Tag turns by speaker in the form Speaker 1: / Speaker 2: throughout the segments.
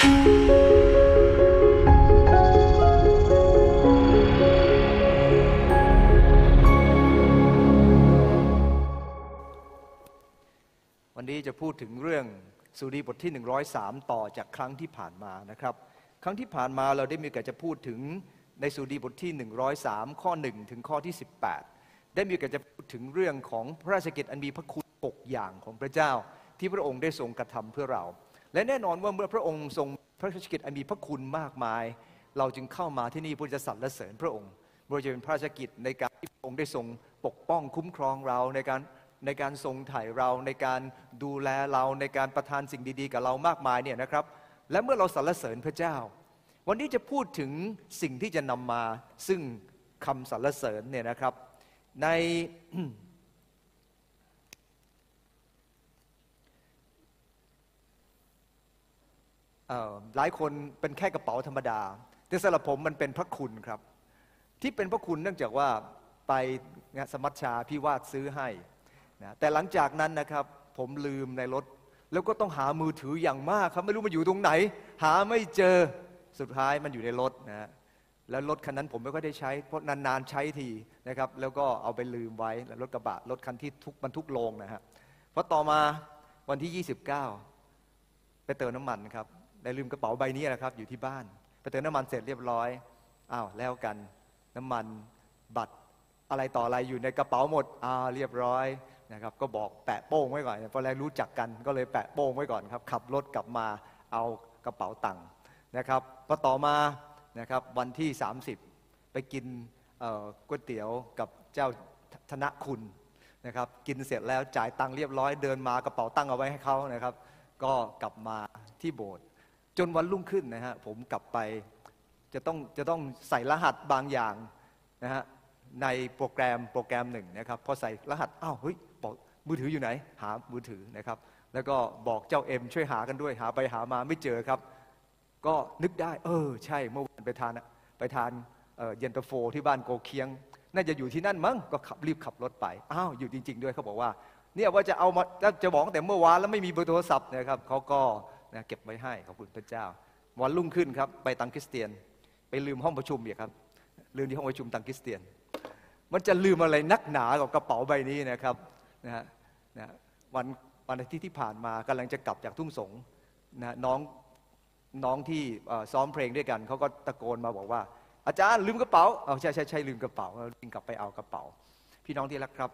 Speaker 1: วันนี้จะพูดถึงเรื่องสุดีบทที่ 103 ต่อจากครั้งที่ผ่านมานะครับ ครั้งที่ผ่านมาเราได้มีโอกาสจะพูดถึงในสุดีบทที่ 103 ข้อ 1 ถึงข้อที่ 18 ได้มีโอกาสจะพูดถึงเรื่องของพระราชกิจอันมีพระคุณ6อย่างของพระเจ้าที่พระองค์ได้ทรงกระทำเพื่อเรา และแน่นอนว่าเมื่อพระองค์ทรงพระราชกิจอันมีพระคุณมากมาย เราจึงเข้ามาที่นี่เพื่อจะสรรเสริญพระองค์ไม่ว่าจะเป็นพระราชกิจในการที่พระองค์ได้ทรงปกป้องคุ้มครองเราในการในการทรงไถ่เราในการดูแลเราในการประทานสิ่งดีๆ กับเรามากมายเนี่ยนะครับ และเมื่อเราสรรเสริญพระเจ้า วันนี้จะพูดถึงสิ่งที่จะนำมาซึ่งคำสรรเสริญเนี่ยนะครับ ใน เอ่อ หลายคนเป็นแค่กระเป๋าธรรมดา แต่สำหรับผมมันเป็นพระคุณครับ ที่เป็นพระคุณเนื่องจากว่าไปสมัชชาพี่วาดซื้อให้นะแต่หลังจากนั้นนะครับผมลืมในรถ แล้วก็ต้องหามือถืออย่างมากครับ ไม่รู้มันอยู่ตรงไหน หาไม่เจอสุดท้ายมันอยู่ในรถนะฮะแล้วรถคันนั้นผมไม่ค่อยได้ใช้ เพราะนานๆใช้ทีนะครับ แล้วก็เอาไปลืมไว้แล้วรถกระบะรถคันที่ทุกบรรทุกลงนะฮะเพอต่อมาวันที่ 29 ไปเติมน้ำมันครับ ได้ลืมกระเป๋าใบนี้นะครับ อยู่ที่บ้านไปเติมน้ำมันเสร็จเรียบร้อยอ้าวแล้วกันน้ำมันบัตรอะไรต่ออะไรอยู่ในกระเป๋าหมดอ่าเรียบร้อยนะครับ ก็บอกแปะโป้งไว้ก่อนเพราะแรกรู้จักกันก็เลยแปะโป้งไว้ก่อนครับขับรถกลับมาเอากระเป๋าตังค์นะครับพอต่อมานะครับวันที่ 30 ไปกินก๋วยเตี๋ยวกับเจ้าธนคุณนะครับกินเสร็จแล้วจ่ายตังค์เรียบร้อยเดินมากระเป๋าตังค์เอาไว้ให้เขานะครับ ก็กลับมาที่โบสถ์ จนวันรุ่งขึ้นนะฮะผมกลับไปจะต้องจะต้องใส่รหัสบางอย่างนะฮะในโปรแกรมโปรแกรมหนึ่งนะครับพอใส่รหัสอ้าวเฮ้ยบอกมือถืออยู่ไหน หามือถือนะครับ แล้วก็บอกเจ้าเอ็มช่วยหากันด้วยหาไปหามาไม่เจอครับ ก็นึกได้ เออ ใช่เมื่อวานไปทานไปทานเย็นตาโฟที่บ้านโกเคียง น่าจะอยู่ที่นั่นมั้งก็ขับรีบขับรถไปอ้าวอยู่จริง ๆ ด้วยเขาบอกว่าเนี่ยว่าจะเอามาจะบอกแต่เมื่อวานแล้วไม่มีเบอร์โทรศัพท์นะครับเขาก็ นะเก็บไว้ให้ขอบคุณพระเจ้า วันรุ่งขึ้นครับไปตังคริสเตียน ไปลืมห้องประชุมอีกครับลืมที่ห้องประชุมตังคริสเตียน มันจะลืมอะไรนักหนากับกระเป๋าใบนี้นะครับนะฮะนะวันวันอาทิตย์ที่ผ่านมากำลังจะกลับจากทุ่งสงนะน้องน้องที่ซ้อมเพลงด้วยกันเขาก็ตะโกนมาบอกว่า อาจารย์ลืมกระเป๋าเอาใช่ใช่ใช่ลืมกระเป๋าเราวิ่งกลับไปเอากระเป๋า พี่น้องที่รักครับ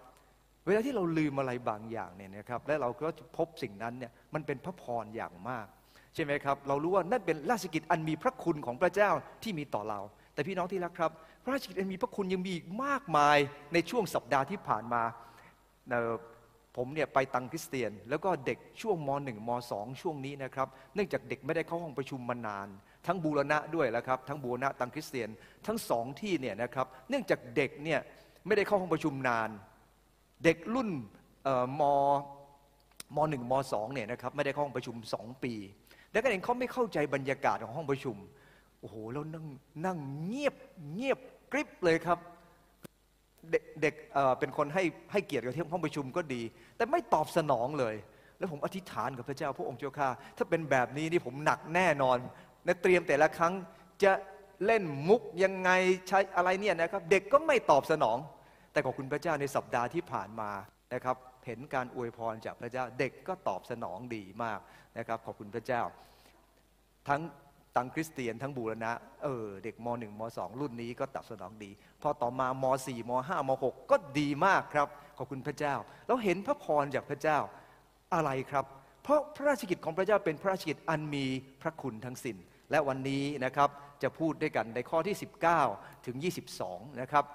Speaker 1: เวลาที่เราลืมอะไรบางอย่างเนี่ยนะครับและเราก็พบสิ่งนั้นเนี่ยมันเป็นพระพรอย่างมาก ใช่ไหมครับ เรารู้ว่านั่นเป็นราชกิจอันมีพระคุณของพระเจ้าที่มีต่อเรา แต่พี่น้องที่รักครับ พระราชกิจอันมีพระคุณยังมีอีกมากมายในช่วงสัปดาห์ที่ผ่านมาผมเนี่ยไปตังคริสเตียน แล้วก็เด็กช่วงม .1 ม .2 ช่วงนี้นะครับเนื่องจากเด็กไม่ได้เข้าห้องประชุมมานาน ทั้งบูรณะด้วยแล้วครับทั้งบูรณะตังคริสเตียนทั้งสองที่เนี่ยนะครับเนื่องจากเด็กเนี่ยไม่ได้เข้าห้องประชุมนาน เด็กรุ่นเอ่อมมหนึ่งมสองเนี่ยนะครับไม่ได้เข้าห้องประชุมสองปี แล้วก็เองเขาไม่เข้าใจบรรยากาศของห้องประชุมโอ้โหแล้วนั่งนั่งเงียบเงียบกริบเลยครับ เด็กเด็กเอ่อเป็นคนให้ให้เกียรติกับที่ห้องประชุมก็ดี แต่ไม่ตอบสนองเลย แล้วผมอธิษฐานกับพระเจ้าพระองค์เจ้าข้าถ้าเป็นแบบนี้นี่ผมหนักแน่นอนในเตรียมแต่ละครั้งจะเล่นมุกยังไงใช้อะไรเนี่ยนะครับ เด็กก็ไม่ตอบสนอง แต่ขอบคุณพระเจ้าในสัปดาห์ที่ผ่านมานะครับเห็นการอวยพรจากพระเจ้าเด็กก็ตอบสนองดีมากนะครับขอบคุณพระเจ้า ทั้งตังคริสเตียนทั้งบูรณะเออเด็กม .1 ม .2 รุ่นนี้ก็ตอบสนองดี พอต่อมาม .4 ม .5 ม .6 ก็ดีมากครับขอบคุณพระเจ้า แล้วเห็นพระพรจากพระเจ้าอะไรครับ เพราะพระราชกิจของพระเจ้าเป็นพระราชกิจอันมีพระคุณทั้งสิ้น และวันนี้นะครับจะพูดด้วยกันในข้อที่ 19 ถึง 22 นะครับ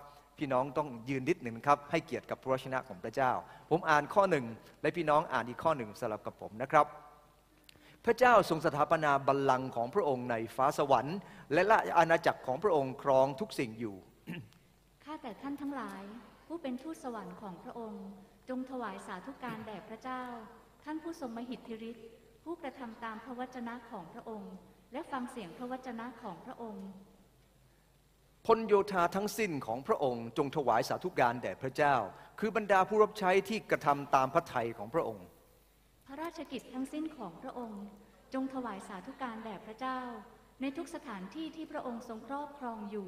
Speaker 1: พี่น้องต้องยืนนิดหนึ่งครับ ให้เกียรติกับพระวจนะของพระเจ้า ผมอ่านข้อหนึ่งและพี่น้องอ่านอีกข้อหนึ่งสลับกับผมนะครับ พระเจ้าทรงสถาปนาบัลลังก์ของพระองค์ในฟ้าสวรรค์ และละอาณาจักรของพระองค์ครองทุกสิ่งอยู่
Speaker 2: ข้าแต่ท่านทั้งหลาย ผู้เป็นทูตสวรรค์ของพระองค์ จงถวายสาธุการแด่พระเจ้า ท่านผู้ทรงมหิทธิฤทธิ์ผู้กระทำตามพระวจนะของพระองค์ และฟังเสียงพระวจนะของพระองค์
Speaker 1: พลโยธาทั้งสิ้นของพระองค์จงถวายสาธุการแด่พระเจ้า คือบรรดาผู้รับใช้ที่กระทำตามพระทัยของพระองค์
Speaker 2: พระราชกิจทั้งสิ้นของพระองค์ จงถวายสาธุการแด่พระเจ้า ในทุกสถานที่ที่พระองค์ทรงครอบครองอยู่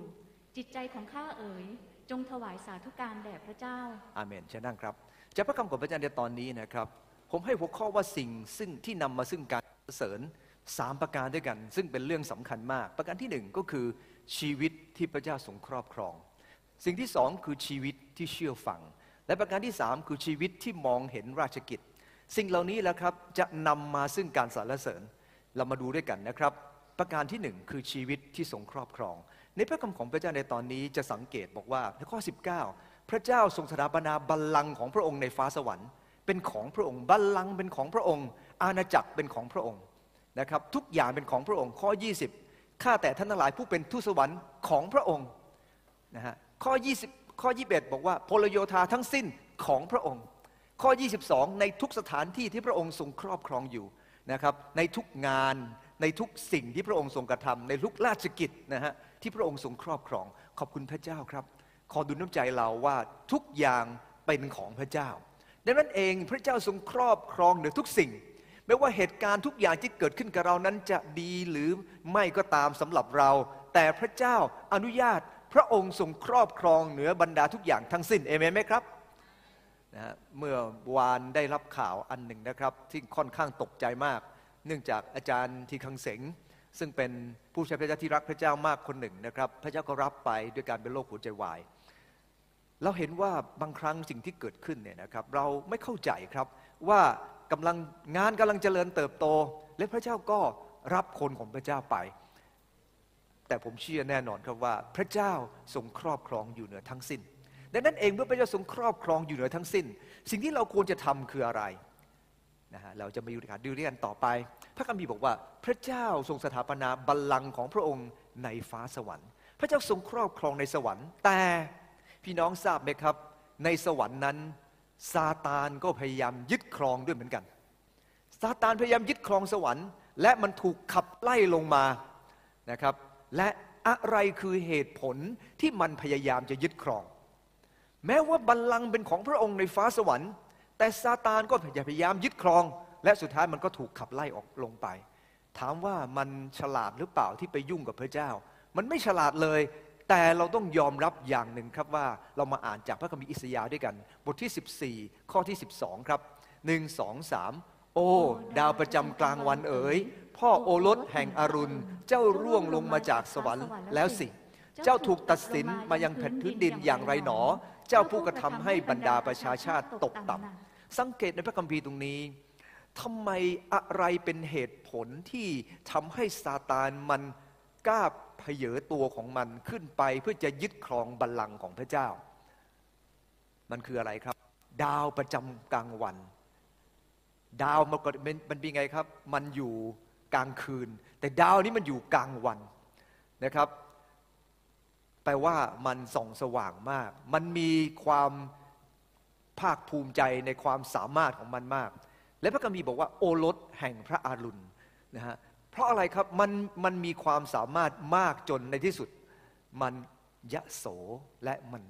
Speaker 2: จิตใจของข้าเอ๋ย จงถวายสาธุการแด่พระเจ้า
Speaker 1: อาเมนเชิญนั่งครับจากพระคำของพระเจ้าในตอนนี้นะครับ ผมให้หัวข้อว่าสิ่งซึ่งที่นำมาซึ่งการสรรเสริญสามประการด้วยกัน ซึ่งเป็นเรื่องสำคัญมาก ประการที่หนึ่งก็คือ ชีวิตที่พระเจ้าทรงครอบครอง สิ่งที่สองคือชีวิตที่เชื่อฟัง และประการที่สามคือชีวิตที่มองเห็นราชกิจ สิ่งเหล่านี้แหละครับจะนำมาซึ่งการสรรเสริญเรามาดูด้วยกันนะครับ ประการที่หนึ่งคือชีวิตที่ทรงครอบครอง ในพระคำของพระเจ้าในตอนนี้จะสังเกตบอกว่าในข้อ 19 พระเจ้าทรงสถาปนาบัลลังก์ของพระองค์ในฟ้าสวรรค์เป็นของพระองค์บัลลังก์เป็นของพระองค์ อาณาจักรเป็นของพระองค์นะครับทุกอย่างเป็นของพระองค์ข้อ 20 ข้าแต่ท่านทั้งหลายผู้เป็นทูตสวรรค์ของพระองค์นะฮะข้อ 20 ข้อ 21 บอกว่าพลโยธาทั้งสิ้นของพระองค์ ข้อ 22 ในทุกสถานที่ที่พระองค์ทรงครอบครองอยู่นะครับในทุกงานในทุกสิ่งที่พระองค์ทรงกระทำในทุกราชกิจนะฮะที่พระองค์ทรงครอบครอง ขอบคุณพระเจ้าครับ ขอดุลน้ำใจเราว่าทุกอย่างเป็นของพระเจ้า ดังนั้นเองพระเจ้าทรงครอบครองเหนือทุกสิ่ง ไม่ว่าเหตุการณ์ทุกอย่างที่เกิดขึ้นกับเรานั้นจะดีหรือไม่ก็ตามสำหรับเรา แต่พระเจ้าอนุญาตพระองค์ทรงครอบครองเหนือบรรดาทุกอย่างทั้งสิ้นเอเมนไหมครับนะเมื่อวานได้รับข่าวอันหนึ่งนะครับที่ค่อนข้างตกใจมาก เนื่องจากอาจารย์ทีคังเสงซึ่งเป็นผู้ใช้พระเจ้าที่รักพระเจ้ามากคนหนึ่งนะครับ พระเจ้าก็รับไปด้วยการเป็นโรคหัวใจวายเราเห็นว่าบางครั้งสิ่งที่เกิดขึ้นเนี่ยนะครับ เราไม่เข้าใจครับว่า กำลังงานกำลังเจริญเติบโต และพระเจ้าก็รับคนของพระเจ้าไป แต่ผมเชื่อแน่นอนครับว่า พระเจ้าทรงครอบครองอยู่เหนือทั้งสิ้นดังนั้นเองเมื่อพระเจ้าทรงครอบครองอยู่เหนือทั้งสิ้น สิ่งที่เราควรจะทำคืออะไรนะฮะเราจะมาดูกันดูเรื่องต่อไป พระคัมภีร์บอกว่า พระเจ้าทรงสถาปนาบัลลังก์ของพระองค์ในฟ้าสวรรค์ พระเจ้าทรงครอบครองในสวรรค์ แต่พี่น้องทราบไหมครับ ในสวรรค์นั้น ซาตานก็พยายามยึดครองด้วยเหมือนกัน ซาตานพยายามยึดครองสวรรค์ และมันถูกขับไล่ลงมานะครับ และอะไรคือเหตุผลที่มันพยายามจะยึดครอง แม้ว่าบัลลังก์เป็นของพระองค์ในฟ้าสวรรค์ แต่ซาตานก็พยายามยึดครอง และสุดท้ายมันก็ถูกขับไล่ออกลงไป ถามว่ามันฉลาดหรือเปล่าที่ไปยุ่งกับพระเจ้า มันไม่ฉลาดเลย แต่เราต้องยอมรับอย่างหนึ่งครับว่าเรามาอ่านจากพระคัมภีร์อิสยาห์ด้วยกัน บทที่ 14 ข้อที่ 12 ครับ 1 2 3 โอ้ ดาวประจำกลางวันเอ๋ย พ่อโอรสแห่งอรุณ เจ้าร่วงลงมาจากสวรรค์แล้วสิ เจ้าถูกตัดสินมายังแผ่นพื้นดินอย่างไรหนอ เจ้าผู้กระทำให้บรรดาประชาชาติตกต่ำสังเกตในพระคัมภีร์ตรงนี้ทำไมอะไรเป็นเหตุผลที่ทำให้ซาตานมันกล้า เผยตัวของมันขึ้นไปเพื่อจะยึดครองบัลลังก์ของพระเจ้า มันคืออะไรครับ ดาวประจำกลางวัน ดาวมันก็มันมันเป็นไงครับ มันอยู่กลางคืน แต่ดาวนี้มันอยู่กลางวันนะครับ แปลว่ามันส่องสว่างมาก มันมีความภาคภูมิใจในความสามารถของมันมาก และพระคัมภีร์บอกว่าโอรสแห่งพระอารุณนะฮะ เพราะอะไรครับมันมันมีความสามารถมากจนในที่สุด มันยะโสและมัน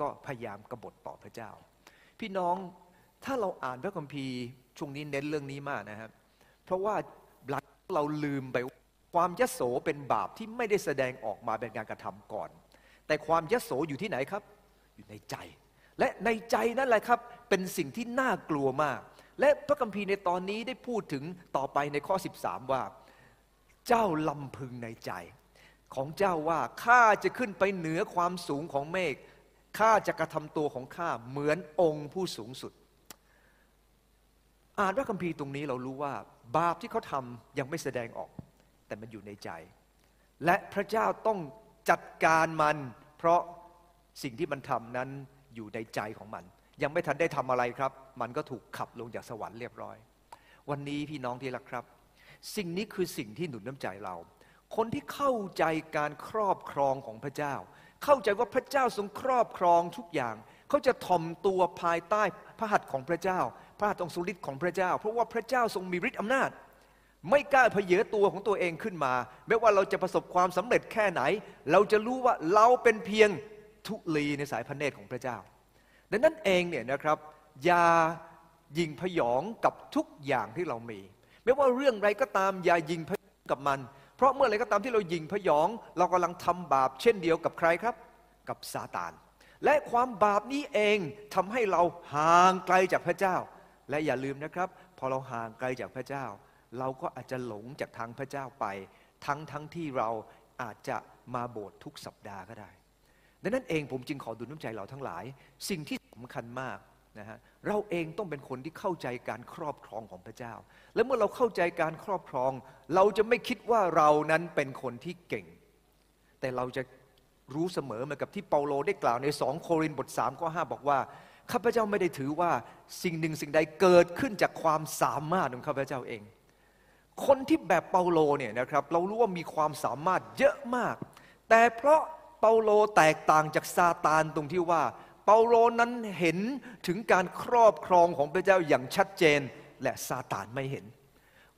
Speaker 1: ก็พยายามกบฏต่อพระเจ้า พี่น้องถ้าเราอ่านพระคัมภีร์ช่วงนี้เน้นเรื่องนี้มากนะครับ เพราะว่าเราลืมไปความยโสเป็นบาปที่ไม่ได้แสดงออกมาเป็นการกระทำก่อน แต่ความยโสอยู่ที่ไหนครับ อยู่ในใจ และในใจนั่นแหละครับ เป็นสิ่งที่น่ากลัวมาก และพระคัมภีร์ในตอนนี้ได้พูดถึงต่อไปในข้อ 13 ว่า เจ้าลำพึงในใจ ของเจ้าว่าข้าจะขึ้นไปเหนือความสูงของเมฆข้าจะกระทำตัวของข้าเหมือนองค์ผู้สูงสุด อ่านพระคัมภีร์ตรงนี้เรารู้ว่า บาปที่เขาทำยังไม่แสดงออก แต่มันอยู่ในใจ และพระเจ้าต้องจัดการมัน เพราะสิ่งที่มันทำนั้นอยู่ในใจของมัน ยังไม่ทันได้ทำอะไรครับ มันก็ถูกขับลงจากสวรรค์เรียบร้อย วันนี้พี่น้องที่รักครับ สิ่งนี้คือสิ่งที่หนุนน้ำใจเรา คนที่เข้าใจการครอบครองของพระเจ้า เข้าใจว่าพระเจ้าทรงครอบครองทุกอย่าง เขาจะถ่อมตัวภายใต้พระหัตถ์ของพระเจ้า พระหัตถ์องค์สุริตของพระเจ้า เพราะว่าพระเจ้าทรงมีฤทธิ์อำนาจ ไม่กล้าเผยตัวของตัวเองขึ้นมา ไม่ว่าเราจะประสบความสำเร็จแค่ไหน เราจะรู้ว่าเราเป็นเพียงทุลีในสายพระเนตรของพระเจ้า ดังนั้นเองเนี่ยนะครับอย่ายิงพยองกับทุกอย่างที่เรามี ไม่ว่าเรื่องไรก็ตามอย่ายิงพยองกับมัน เพราะเมื่อไรก็ตามที่เรายิงพยอง เรากำลังทำบาปเช่นเดียวกับใครครับ กับซาตาน และความบาปนี้เองทำให้เราห่างไกลจากพระเจ้า และอย่าลืมนะครับ พอเราห่างไกลจากพระเจ้า เราก็อาจจะหลงจากทางพระเจ้าไป ทั้งทั้งที่เราอาจจะมาโบสถ์ทุกสัปดาห์ก็ได้ดังนั้นเองผมจึงขอดูน้ำใจเราทั้งหลาย สิ่งที่สำคัญมาก นะฮะเราเองต้องเป็นคนที่เข้าใจการครอบครองของพระเจ้า และเมื่อเราเข้าใจการครอบครอง เราจะไม่คิดว่าเรานั้นเป็นคนที่เก่ง แต่เราจะรู้เสมอเหมือนกับที่เปาโลได้กล่าวในสองโครินธ์บท3ข้อ5บอกว่าข้าพเจ้าไม่ได้ถือว่าสิ่งหนึ่งสิ่งใดเกิดขึ้นจากความสามารถของข้าพเจ้าเอง คนที่แบบเปาโลเนี่ยนะครับเรารู้ว่ามีความสามารถเยอะมาก แต่เพราะเปาโลแตกต่างจากซาตานตรงที่ว่า เปาโลนั้นเห็นถึงการครอบครองของพระเจ้าอย่างชัดเจนและซาตานไม่เห็น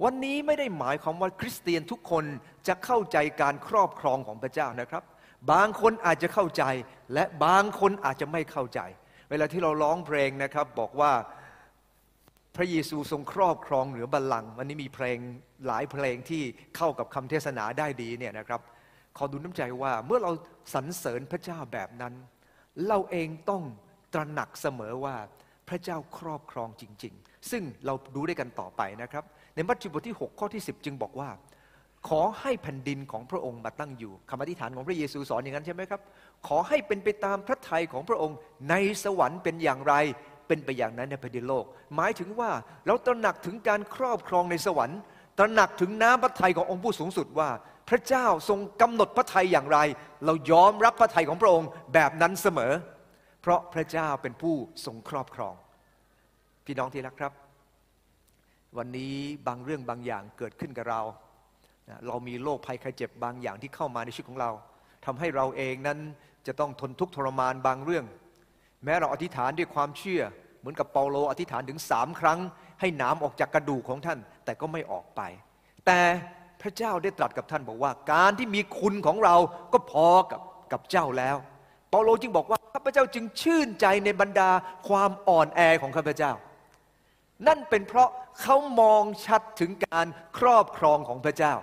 Speaker 1: วันนี้ไม่ได้หมายความว่าคริสเตียนทุกคนจะเข้าใจการครอบครองของพระเจ้านะครับ บางคนอาจจะเข้าใจและบางคนอาจจะไม่เข้าใจ เวลาที่เราร้องเพลงนะครับบอกว่าพระเยซูทรงครอบครองเหนือบัลลังก์วันนี้มีเพลงหลายเพลงที่เข้ากับคำเทศนาได้ดีเนี่ยนะครับ ขอดูน้ำใจว่าเมื่อเราสรรเสริญพระเจ้าแบบนั้น เราเองต้องตระหนักเสมอว่าพระเจ้าครอบครองจริง ๆ ซึ่งเราดูได้กันต่อไปนะครับ ในมัทธิวบทที่ 6 ข้อที่ 10 จึงบอกว่า ขอให้แผ่นดินของพระองค์มาตั้งอยู่คำอธิษฐานของพระเยซูสอนอย่างนั้นใช่ไหมครับ ขอให้เป็นไปตามพระทัยของพระองค์ในสวรรค์เป็นอย่างไร เป็นไปอย่างนั้นในแผ่นดินโลก หมายถึงว่าเราตระหนักถึงการครอบครองในสวรรค์ ตระหนักถึงน้ำพระทัยขององค์ผู้สูงสุดว่า พระเจ้าทรงกำหนดพระทัยอย่างไร เรายอมรับพระทัยของพระองค์แบบนั้นเสมอ เพราะพระเจ้าเป็นผู้ทรงครอบครอง พี่น้องที่รักครับ วันนี้บางเรื่องบางอย่างเกิดขึ้นกับเรา เรามีโรคภัยไข้เจ็บบางอย่างที่เข้ามาในชีวิตของเราทำให้เราเองนั้นจะต้องทนทุกข์ทรมานบางเรื่อง แม้เราอธิษฐานด้วยความเชื่อ เหมือนกับเปาโลอธิษฐานถึงสามครั้ง ให้หนามออกจากกระดูกของท่าน แต่ก็ไม่ออกไป แต่ พระเจ้าได้ตรัสกับท่านบอกว่า การที่มีคุณของเราก็พอกับกับเจ้าแล้ว เปาโลจึงบอกว่าข้าพเจ้าจึงชื่นใจในบรรดาความอ่อนแอของข้าพเจ้า นั่นเป็นเพราะเขามองชัดถึงการครอบครองของพระเจ้า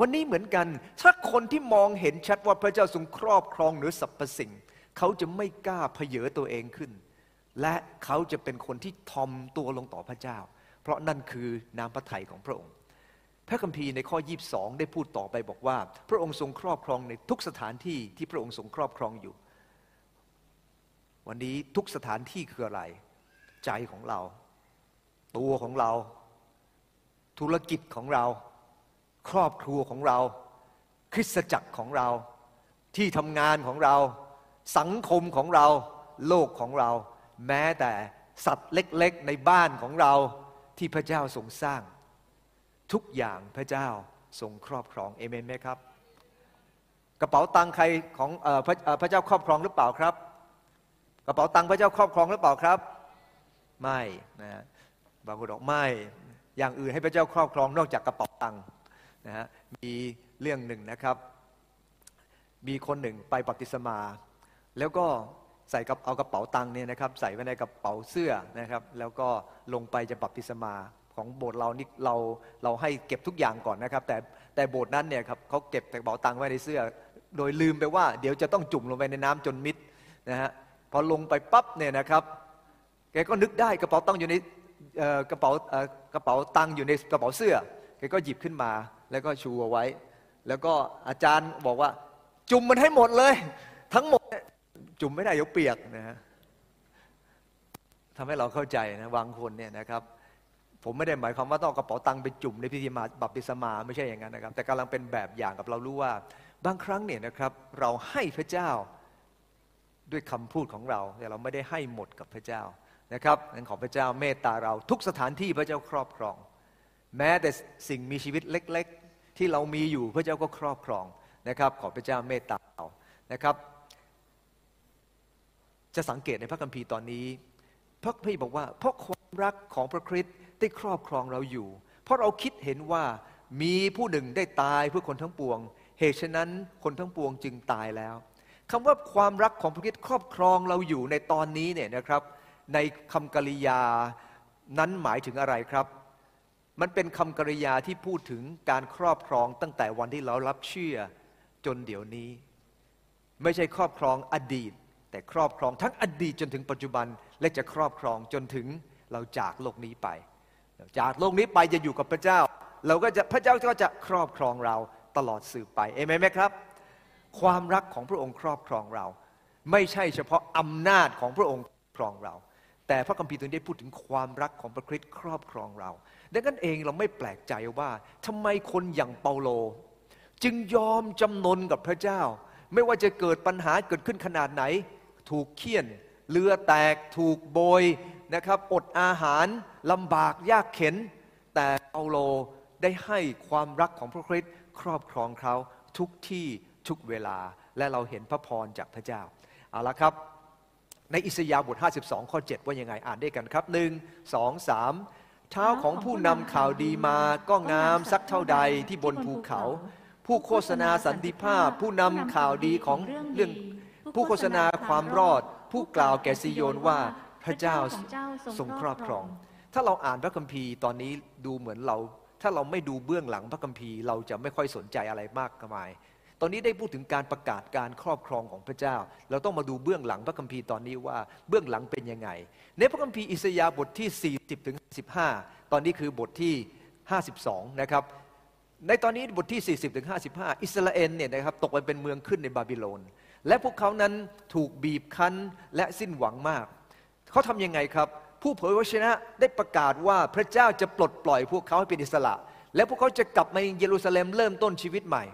Speaker 1: วันนี้เหมือนกัน ถ้าคนที่มองเห็นชัดว่าพระเจ้าทรงครอบครองเหนือสรรพสิ่ง เขาจะไม่กล้าเพเยอตัวเองขึ้น และเขาจะเป็นคนที่ทอมตัวลงต่อพระเจ้า เพราะนั่นคือน้ำพระทัยของพระองค์ พระคัมภีร์ในข้อ 22 ได้พูดต่อไปบอกว่า พระองค์ทรงครอบครองในทุกสถานที่ที่พระองค์ทรงครอบครองอยู่ วันนี้ทุกสถานที่คืออะไร ใจของเรา ตัวของเรา ธุรกิจของเรา ครอบครัวของเรา คริสตจักรของเรา ที่ทำงานของเรา สังคมของเรา โลกของเรา แม้แต่สัตว์เล็กๆในบ้านของเราที่พระเจ้าทรงสร้าง ทุกอย่างพระเจ้าทรงครอบครองเอเมนไหมครับ กระเป๋าตังค์ใครของอพระเอ่อพระเจ้าครอบครองหรือเปล่าครับ กระเป๋าตังค์พระเจ้าครอบครองหรือเปล่าครับ ไม่นะฮะบางคนบอกไม่อย่างอื่นให้พระเจ้าครอบครองนอกจากกระเป๋าตังค์นะฮะมีเรื่องหนึ่งนะครับ มีคนหนึ่งไปบัพติศมา แล้วก็ใส่กับเอากระเป๋าตังค์เนี่ยนะครับ ใส่ไว้ในกระเป๋าเสื้อนะครับ แล้วก็ลงไปจะบัพติศมา ของโบสถ์เรานี่เราเราให้เก็บทุกอย่างก่อนนะครับ แต่แต่โบสถ์นั้นเนี่ยครับเขาเก็บแต่กระเป๋าตังค์ไว้ในเสื้อ โดยลืมไปว่า เดี๋ยวจะต้องจุ่มลงไปในน้ำจนมิดนะฮะพอลงไปปั๊บเนี่ยนะครับแกก็นึกได้กระเป๋าตังค์อยู่ในกระเป๋ากระเป๋าตังค์อยู่ในกระเป๋าเสื้อแกก็หยิบขึ้นมาแล้วก็ชูเอาไว้ แล้วก็อาจารย์บอกว่า จุ่มมันให้หมดเลย ทั้งหมดจุ่มไม่ได้เดี๋ยวเปียกนะฮะทำให้เราเข้าใจนะบางคนเนี่ยนะครับ ผมไม่ได้หมายความว่าต้องกระเป๋าตังค์ไปจุ่มในพิธีมาบัพติศมาไม่ใช่อย่างนั้นนะครับ แต่กำลังเป็นแบบอย่างกับเรารู้ว่า บางครั้งเนี่ยนะครับ เราให้พระเจ้าด้วยคำพูดของเรา แต่เราไม่ได้ให้หมดกับพระเจ้านะครับนั้นขอพระเจ้าเมตตาเราทุกสถานที่พระเจ้าครอบครอง แม้แต่สิ่งมีชีวิตเล็ก ๆ ที่เรามีอยู่พระเจ้าก็ครอบครองนะครับ ขอพระเจ้าเมตตาเรานะครับ จะสังเกตในพระคัมภีร์ตอนนี้ พระคัมภีร์บอกว่าเพราะความรักของพระคริสต์ ได้ครอบครองเราอยู่ เพราะเราคิดเห็นว่ามีผู้หนึ่งได้ตายเพื่อคนทั้งปวง เหตุฉะนั้นคนทั้งปวงจึงตายแล้วคำว่าความรักของพระคริสต์ครอบครองเราอยู่ในตอนนี้เนี่ยนะครับ ในคำกริยานั้นหมายถึงอะไรครับ มันเป็นคำกริยาที่พูดถึงการครอบครองตั้งแต่วันที่เรารับเชื่อจนเดี๋ยวนี้ ไม่ใช่ครอบครองอดีต แต่ครอบครองทั้งอดีตจนถึงปัจจุบันและจะครอบครองจนถึงเราจากโลกนี้ไป จากโลกนี้ไปจะอยู่กับพระเจ้า เราก็จะพระเจ้าก็จะครอบครองเราตลอดสืบไปเอเมนไหมครับ ความรักของพระองค์ครอบครองเรา ไม่ใช่เฉพาะอำนาจของพระองค์ครองเรา แต่พระคัมภีร์ตรงนี้พูดถึงความรักของพระคริสต์ครอบครองเราดังนั้นเองเราไม่แปลกใจว่าทำไมคนอย่างเปาโล จึงยอมจำนนกับพระเจ้า ไม่ว่าจะเกิดปัญหาเกิดขึ้นขนาดไหน ถูกเคี่ยนเรือแตกถูกโบย นะครับอดอาหารลำบากยากเข็น แต่เปาโลได้ให้ความรักของพระคริสต์ครอบครองเขาทุกที่ทุกเวลา และเราเห็นพระพรจากพระเจ้าเอาละครับ ในอิสยาห์บท 52 ข้อ 7 ว่ายังไงอ่านด้วยกันครับหนึ่งสองสามเท้าของผู้นำข่าวดีมาก็งามสักเท่าใดที่บนภูเขา ผู้โฆษณาสันติภาพ ผู้นำข่าวดีของเรื่องผู้โฆษณาความรอด ผู้กล่าวแก่ซิโยนว่า พระเจ้าทรงครอบครอง ถ้าเราอ่านพระคัมภีร์ตอนนี้ดูเหมือนเรา ถ้าเราไม่ดูเบื้องหลังพระคัมภีร์เราจะไม่ค่อยสนใจอะไรมากมาย ตอนนี้ได้พูดถึงการประกาศการครอบครองของพระเจ้า เราต้องมาดูเบื้องหลังพระคัมภีร์ตอนนี้ว่าเบื้องหลังเป็นยังไง ในพระคัมภีร์อิสยาห์บทที่ 40ถึง15 ตอนนี้คือบทที่ 52 นะครับในตอนนี้บทที่ 40ถึง55อิสราเอลเนี่ยนะครับตกไปเป็นเมืองขึ้นในบาบิโลน และพวกเขานั้นถูกบีบคั้นและสิ้นหวังมาก เขาทำยังไงครับ ผู้เผยวจนะได้ประกาศว่าพระเจ้าจะปลดปล่อยพวกเขาให้เป็นอิสระ และพวกเขาจะกลับมาเยรูซาเล็มเริ่มต้นชีวิตใหม่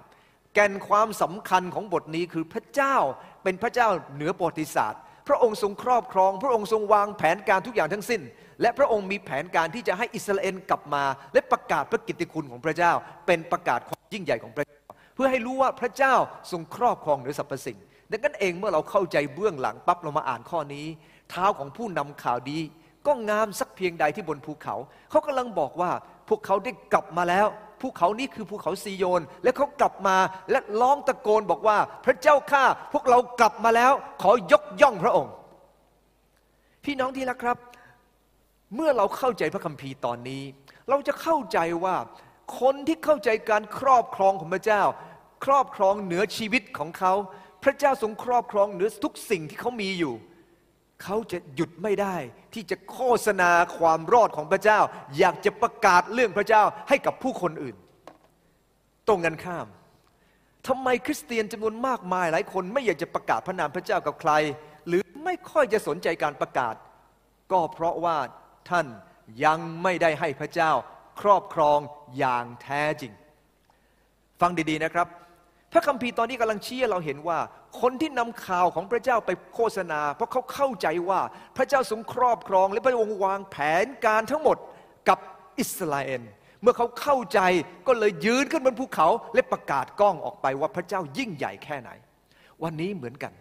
Speaker 1: แกนความสำคัญของบทนี้คือพระเจ้าเป็นพระเจ้าเหนือประวัติศาสตร์ พระองค์ทรงครอบครอง พระองค์ทรงวางแผนการทุกอย่างทั้งสิ้น และพระองค์มีแผนการที่จะให้อิสราเอลกลับมา และประกาศพระกิตติคุณของพระเจ้า เป็นประกาศความยิ่งใหญ่ของพระเจ้า เพื่อให้รู้ว่าพระเจ้าทรงครอบครองเหนือสรรพสิ่งดังนั้นเองเมื่อเราเข้าใจเบื้องหลังปั๊บเรามาอ่านข้อนี้ เท้าของผู้นำข่าวดี ก็งามสักเพียงใดที่บนภูเขา เขากำลังบอกว่าพวกเขาได้กลับมาแล้วภูเขานี้คือภูเขาซีโยน และเขากลับมาและร้องตะโกนบอกว่า พระเจ้าข้าพวกเรากลับมาแล้ว ขอยกย่องพระองค์ พี่น้องที่รักครับ เมื่อเราเข้าใจพระคัมภีร์ตอนนี้ เราจะเข้าใจว่าคนที่เข้าใจการครอบครองของพระเจ้า ครอบครองเหนือชีวิตของเขา พระเจ้าทรงครอบครองเหนือทุกสิ่งที่เขามีอยู่ เขาจะหยุดไม่ได้ ที่จะโฆษณาความรอดของพระเจ้า อยากจะประกาศเรื่องพระเจ้าให้กับผู้คนอื่น ตรงกันข้ามทำไมคริสเตียนจำนวนมากมายหลายคน ไม่อยากจะประกาศพระนามพระเจ้ากับใคร หรือไม่ค่อยจะสนใจการประกาศ ก็เพราะว่าท่านยังไม่ได้ให้พระเจ้า ครอบครองอย่างแท้จริง ฟังดีๆนะครับ พระคัมภีร์ตอนนี้กำลังชี้ให้เราเห็นว่า คนที่นำข่าวของพระเจ้าไปโฆษณา เพราะเขาเข้าใจว่าพระเจ้าทรงครอบครอง และพระองค์วางแผนการทั้งหมดกับอิสราเอลเมื่อเขาเข้าใจก็เลยยืนขึ้นบนภูเขาและประกาศก้องออกไปว่าพระเจ้ายิ่งใหญ่แค่ไหน วันนี้เหมือนกัน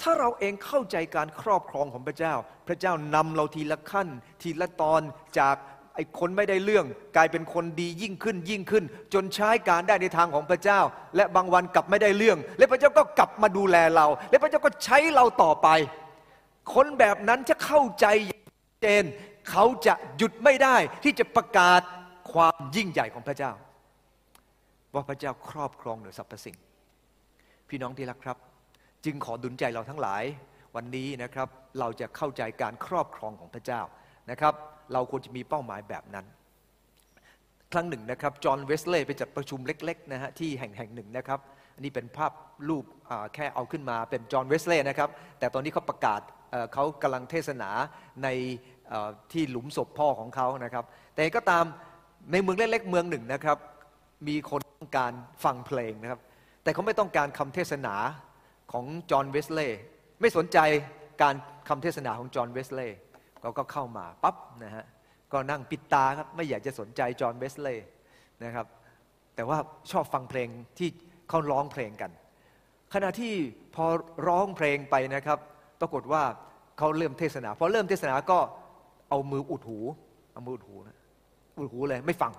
Speaker 1: ถ้าเราเองเข้าใจการครอบครองของพระเจ้า พระเจ้านำเราทีละขั้น ทีละตอนจาก ไอ้คนไม่ได้เรื่องกลายเป็นคนดียิ่งขึ้นยิ่งขึ้น จนใช้การได้ในทางของพระเจ้า และบางวันกลับไม่ได้เรื่อง และพระเจ้าก็กลับมาดูแลเรา และพระเจ้าก็ใช้เราต่อไป คนแบบนั้นจะเข้าใจเจน เขาจะหยุดไม่ได้ที่จะประกาศความยิ่งใหญ่ของพระเจ้า ว่าพระเจ้าครอบครองเหนือสรรพสิ่ง พี่น้องที่รักครับ จึงขอดุลใจเราทั้งหลาย วันนี้นะครับเราจะเข้าใจการครอบครองของพระเจ้า นะครับ เราควรจะมีเป้าหมายแบบนั้น ครั้งหนึ่งนะครับ จอห์นเวสเลย์ไปจัดประชุมเล็ก ๆ นะฮะ ที่แห่งแห่งหนึ่งนะครับ อันนี้เป็นภาพรูปแค่เอาขึ้นมาเป็นจอห์นเวสเลย์นะครับ แต่ตอนนี้เขาประกาศเขากำลังเทศนาในที่หลุมศพพ่อของเขานะครับ แต่ก็ตามในเมืองเล็กๆเมืองหนึ่งนะครับ มีคนต้องการฟังเพลงนะครับ แต่เขาไม่ต้องการคำเทศนาของจอห์นเวสเลย์ไม่สนใจการคำเทศนาของจอห์นเวสเลย์ เขาก็เข้ามาปั๊บนะฮะก็นั่งปิดตาครับไม่อยากจะสนใจจอห์นเวสเลย์นะครับ แต่ว่าชอบฟังเพลงที่เขาร้องเพลงกัน ขณะที่พอร้องเพลงไปนะครับ ปรากฏว่าเขาเริ่มเทศนาพอเริ่มเทศนาก็เอามืออุดหูเอามืออุดหูนะอุดหูเลยไม่ฟัง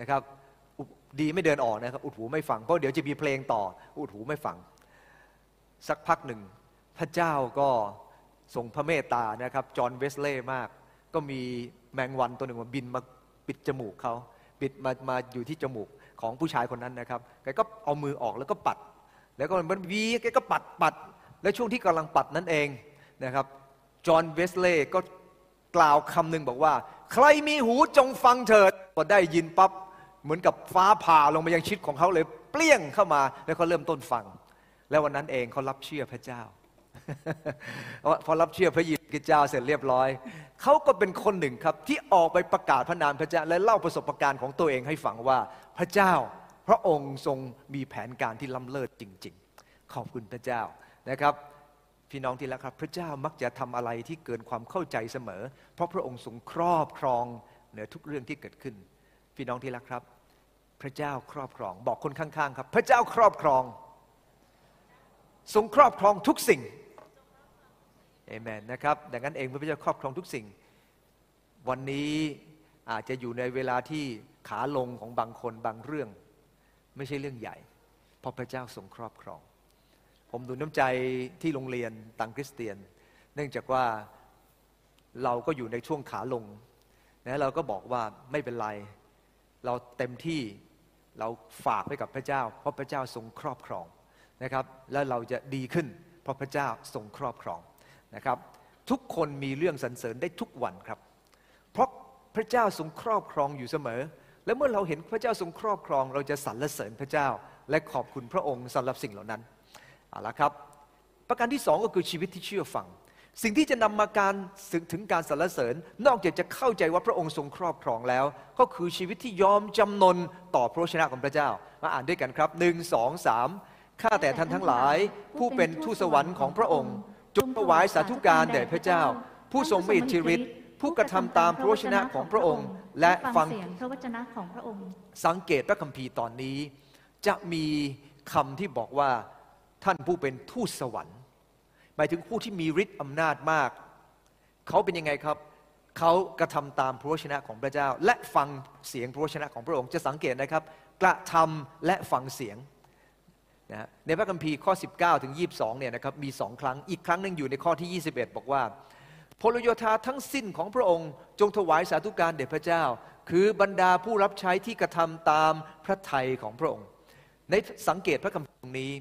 Speaker 1: นะครับ ดีไม่เดินออกนะครับ อุดหูไม่ฟังเพราะเดี๋ยวจะมีเพลงต่อ อุดหูไม่ฟัง สักพักหนึ่ง พระเจ้าก็ ทรงพระเมตตานะครับจอห์นเวสเล่มาก ก็มีแมงวันตัวหนึ่งมาบินมาปิดจมูกเขาปิดมามาอยู่ที่จมูกของผู้ชายคนนั้นนะครับแกก็เอามือออกแล้วก็ปัด แล้วก็มันวีแกก็ปัดปัด และช่วงที่กำลังปัดนั้นเองนะครับจอห์นเวสเลย์ก็กล่าวคำหนึ่งบอกว่า ใครมีหูจงฟังเถิดพอได้ยินปั๊บเหมือนกับฟ้าผ่าลงมายังชิดของเขาเลย เปลี่ยงเข้ามาแล้วเขาเริ่มต้นฟัง แล้ววันนั้นเองเขารับเชื่อพระเจ้า พอรับเชื่อพระเยซูคริสต์เจ้าเสร็จเรียบร้อย เขาก็เป็นคนหนึ่งครับที่ออกไปประกาศพระนามพระเจ้าและเล่าประสบการณ์ของตัวเองให้ฟังว่าพระเจ้าพระองค์ทรงมีแผนการที่ล้ำเลิศจริง ๆ ขอบคุณพระเจ้านะครับ พี่น้องที่รักครับ พระเจ้ามักจะทำอะไรที่เกินความเข้าใจเสมอ เพราะพระองค์ทรงครอบครองเหนือทุกเรื่องที่เกิดขึ้น พี่น้องที่รักครับ พระเจ้าครอบครอง บอกคนข้างๆ ครับ พระเจ้าครอบครองทรงครอบครองทุกสิ่ง เอเมนนะครับดังนั้นเองพระเจ้าครอบครองทุกสิ่ง วันนี้อาจจะอยู่ในเวลาที่ขาลงของบางคนบางเรื่อง ไม่ใช่เรื่องใหญ่ เพราะพระเจ้าทรงครอบครอง ผมดูน้ำใจที่โรงเรียนตังคริสเตียน เนื่องจากว่าเราก็อยู่ในช่วงขาลงนะเราก็บอกว่าไม่เป็นไร เราเต็มที่เราฝากไว้กับพระเจ้า เพราะพระเจ้าทรงครอบครองนะครับ แล้วเราจะดีขึ้น เพราะพระเจ้าทรงครอบครอง นะครับทุกคนมีเรื่องสรรเสริญได้ทุกวันครับ เพราะพระเจ้าทรงครอบครองอยู่เสมอ และเมื่อเราเห็นพระเจ้าทรงครอบครอง เราจะสรรเสริญพระเจ้า และขอบคุณพระองค์สำหรับสิ่งเหล่านั้นเอาละครับ ประการที่สองก็คือชีวิตที่เชื่อฟัง สิ่งที่จะนำมาการถึงการสรรเสริญ นอกจากจะเข้าใจว่าพระองค์ทรงครอบครองแล้ว ก็คือชีวิตที่ยอมจำนนต่อพระชนะของพระเจ้า มาอ่านด้วยกันครับหนึ่งสองสามข้าแต่ท่านทั้งหลาย ผู้เป็นทูตสวรรค์ของพระองค์ จงถวายสาธุการแด่พระเจ้า ผู้ทรงมีอิทธิฤทธิ์ผู้กระทำตามพระวจนะของพระองค์ และฟัง
Speaker 2: เสียงพระวจนะของพระองค์
Speaker 1: สังเกตพระคัมภีร์ตอนนี้ จะมีคำที่บอกว่าท่านผู้เป็นทูตสวรรค์ หมายถึงผู้ที่มีฤทธิ์อำนาจมาก เขาเป็นยังไงครับเขากระทำตามพระวจนะของพระเจ้า และฟังเสียงพระวจนะของพระองค์จะสังเกตนะครับ กระทำและฟังเสียง นะในพระคัมภีร์ข้อ 19 ถึง 22 เนี่ยนะครับมีสองครั้งอีกครั้งหนึ่งอยู่ในข้อที่ 21 บอกว่าพลโยธาทั้งสิ้นของพระองค์จงถวายสาธุการแด่พระเจ้า คือบรรดาผู้รับใช้ที่กระทำตามพระทัยของพระองค์ ในสังเกตพระคัมภีร์ตรงนี้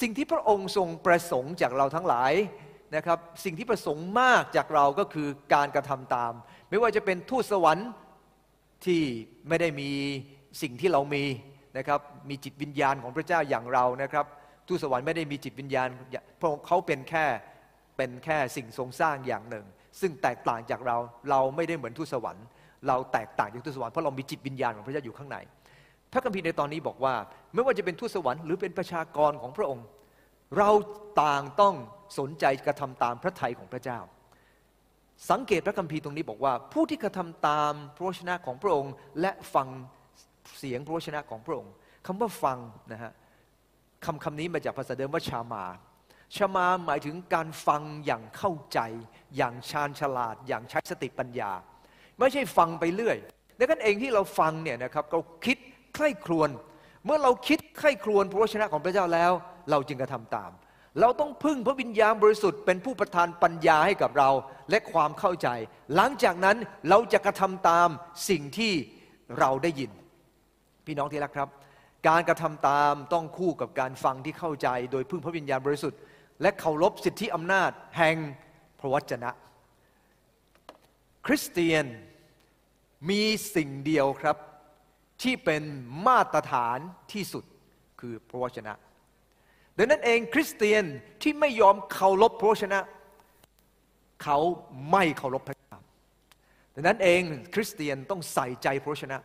Speaker 1: สิ่งที่พระองค์ทรงประสงค์จากเราทั้งหลายนะครับสิ่งที่ประสงค์มากจากเราก็คือการกระทำตาม ไม่ว่าจะเป็นทูตสวรรค์ที่ไม่ได้มีสิ่งที่เรามี นะครับมีจิตวิญญาณของพระเจ้าอย่างเรานะครับทูตสวรรค์ไม่ได้มีจิตวิญญาณพระองค์เขาเป็นแค่เป็นแค่สิ่งทรงสร้างอย่างหนึ่ง ซึ่งแตกต่างจากเราเราไม่ได้เหมือนทูตสวรรค์ เราแตกต่างจากทูตสวรรค์เพราะเรามีจิตวิญญาณของพระเจ้าอยู่ข้างใน พระคัมภีร์ในตอนนี้บอกว่า ไม่ว่าจะเป็นทูตสวรรค์หรือเป็นประชากรของพระองค์ เราต่างต้องสนใจกระทำตามพระทัยของพระเจ้า สังเกตพระคัมภีร์ตรงนี้บอกว่า ผู้ที่กระทำตามพระวจนะของพระองค์และฟัง เสียงพระวจนะของพระองค์คำว่าฟังนะฮะคำคำนี้มาจากภาษาเดิมว่าชามาชามาหมายถึงการฟังอย่างเข้าใจ อย่างชาญฉลาด อย่างใช้สติปัญญา ไม่ใช่ฟังไปเรื่อยดังนั้นเองที่เราฟังเนี่ยนะครับเราคิดใคร่ครวญเมื่อเราคิดใคร่ครวญพระวจนะของพระเจ้าแล้ว เราจึงกระทำตาม เราต้องพึ่งพระวิญญาณบริสุทธิ์เป็นผู้ประทานปัญญาให้กับเราและความเข้าใจ หลังจากนั้นเราจะกระทำตามสิ่งที่เราได้ยิน พี่น้องที่รักครับ การกระทำตามต้องคู่กับการฟังที่เข้าใจ โดยพึ่งพระวิญญาณบริสุทธิ์และเคารพสิทธิอำนาจแห่งพระวจนะ คริสเตียนมีสิ่งเดียวครับ ที่เป็นมาตรฐานที่สุดคือพระวจนะดังนั้นเองคริสเตียนที่ไม่ยอมเคารพพระวจนะ เขาไม่เคารพพระเจ้าดังนั้นเองคริสเตียนต้องใส่ใจพระวจนะ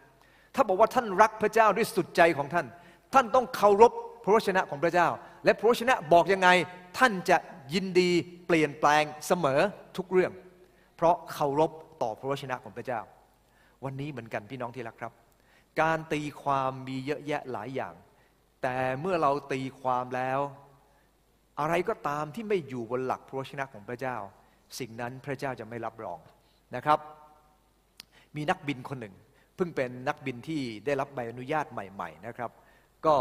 Speaker 1: ถ้าบอกว่าท่านรักพระเจ้าด้วยสุดใจของท่าน ท่านต้องเคารพพระวจนะของพระเจ้า และพระวจนะบอกยังไงท่านจะยินดีเปลี่ยนแปลงเสมอทุกเรื่อง เพราะเคารพต่อพระวจนะของพระเจ้า วันนี้เหมือนกันพี่น้องที่รักครับ การตีความมีเยอะแยะหลายอย่าง แต่เมื่อเราตีความแล้ว อะไรก็ตามที่ไม่อยู่บนหลักพระวชนะของพระเจ้า สิ่งนั้นพระเจ้าจะไม่รับรองนะครับ มีนักบินคนหนึ่ง เพิ่งเป็นนักบินที่ได้รับใบอนุญาตใหม่ ๆนะครับ ก็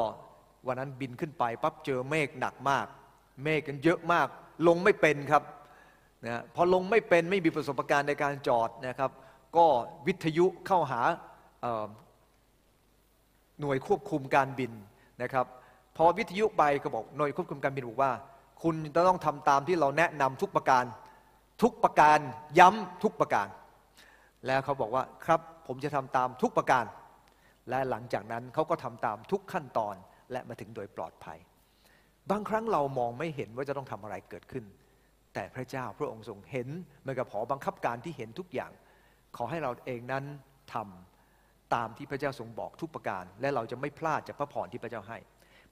Speaker 1: วันนั้นบินขึ้นไปปั๊บเจอเมฆหนักมาก เมฆกันเยอะมาก ลงไม่เป็นครับนะพอลงไม่เป็นไม่มีประสบการณ์ในการจอดนะครับ ก็วิทยุเข้าหาหน่วยควบคุมการบินนะครับพอวิทยุไปก็บอกหน่วยควบคุมการบินบอกว่า คุณจะต้องทำตามที่เราแนะนำทุกประการ ทุกประการย้ำทุกประการ แล้วเขาบอกว่าครับ ผมจะทำตามทุกประการ และหลังจากนั้นเขาก็ทำตามทุกขั้นตอนและมาถึงโดยปลอดภัย บางครั้งเรามองไม่เห็นว่าจะต้องทำอะไรเกิดขึ้น แต่พระเจ้าพระองค์ทรงเห็นเหมือนกับหอบังคับการที่เห็นทุกอย่าง ขอให้เราเองนั้นทำตามที่พระเจ้าทรงบอกทุกประการ และเราจะไม่พลาดจากพระพรที่พระเจ้าให้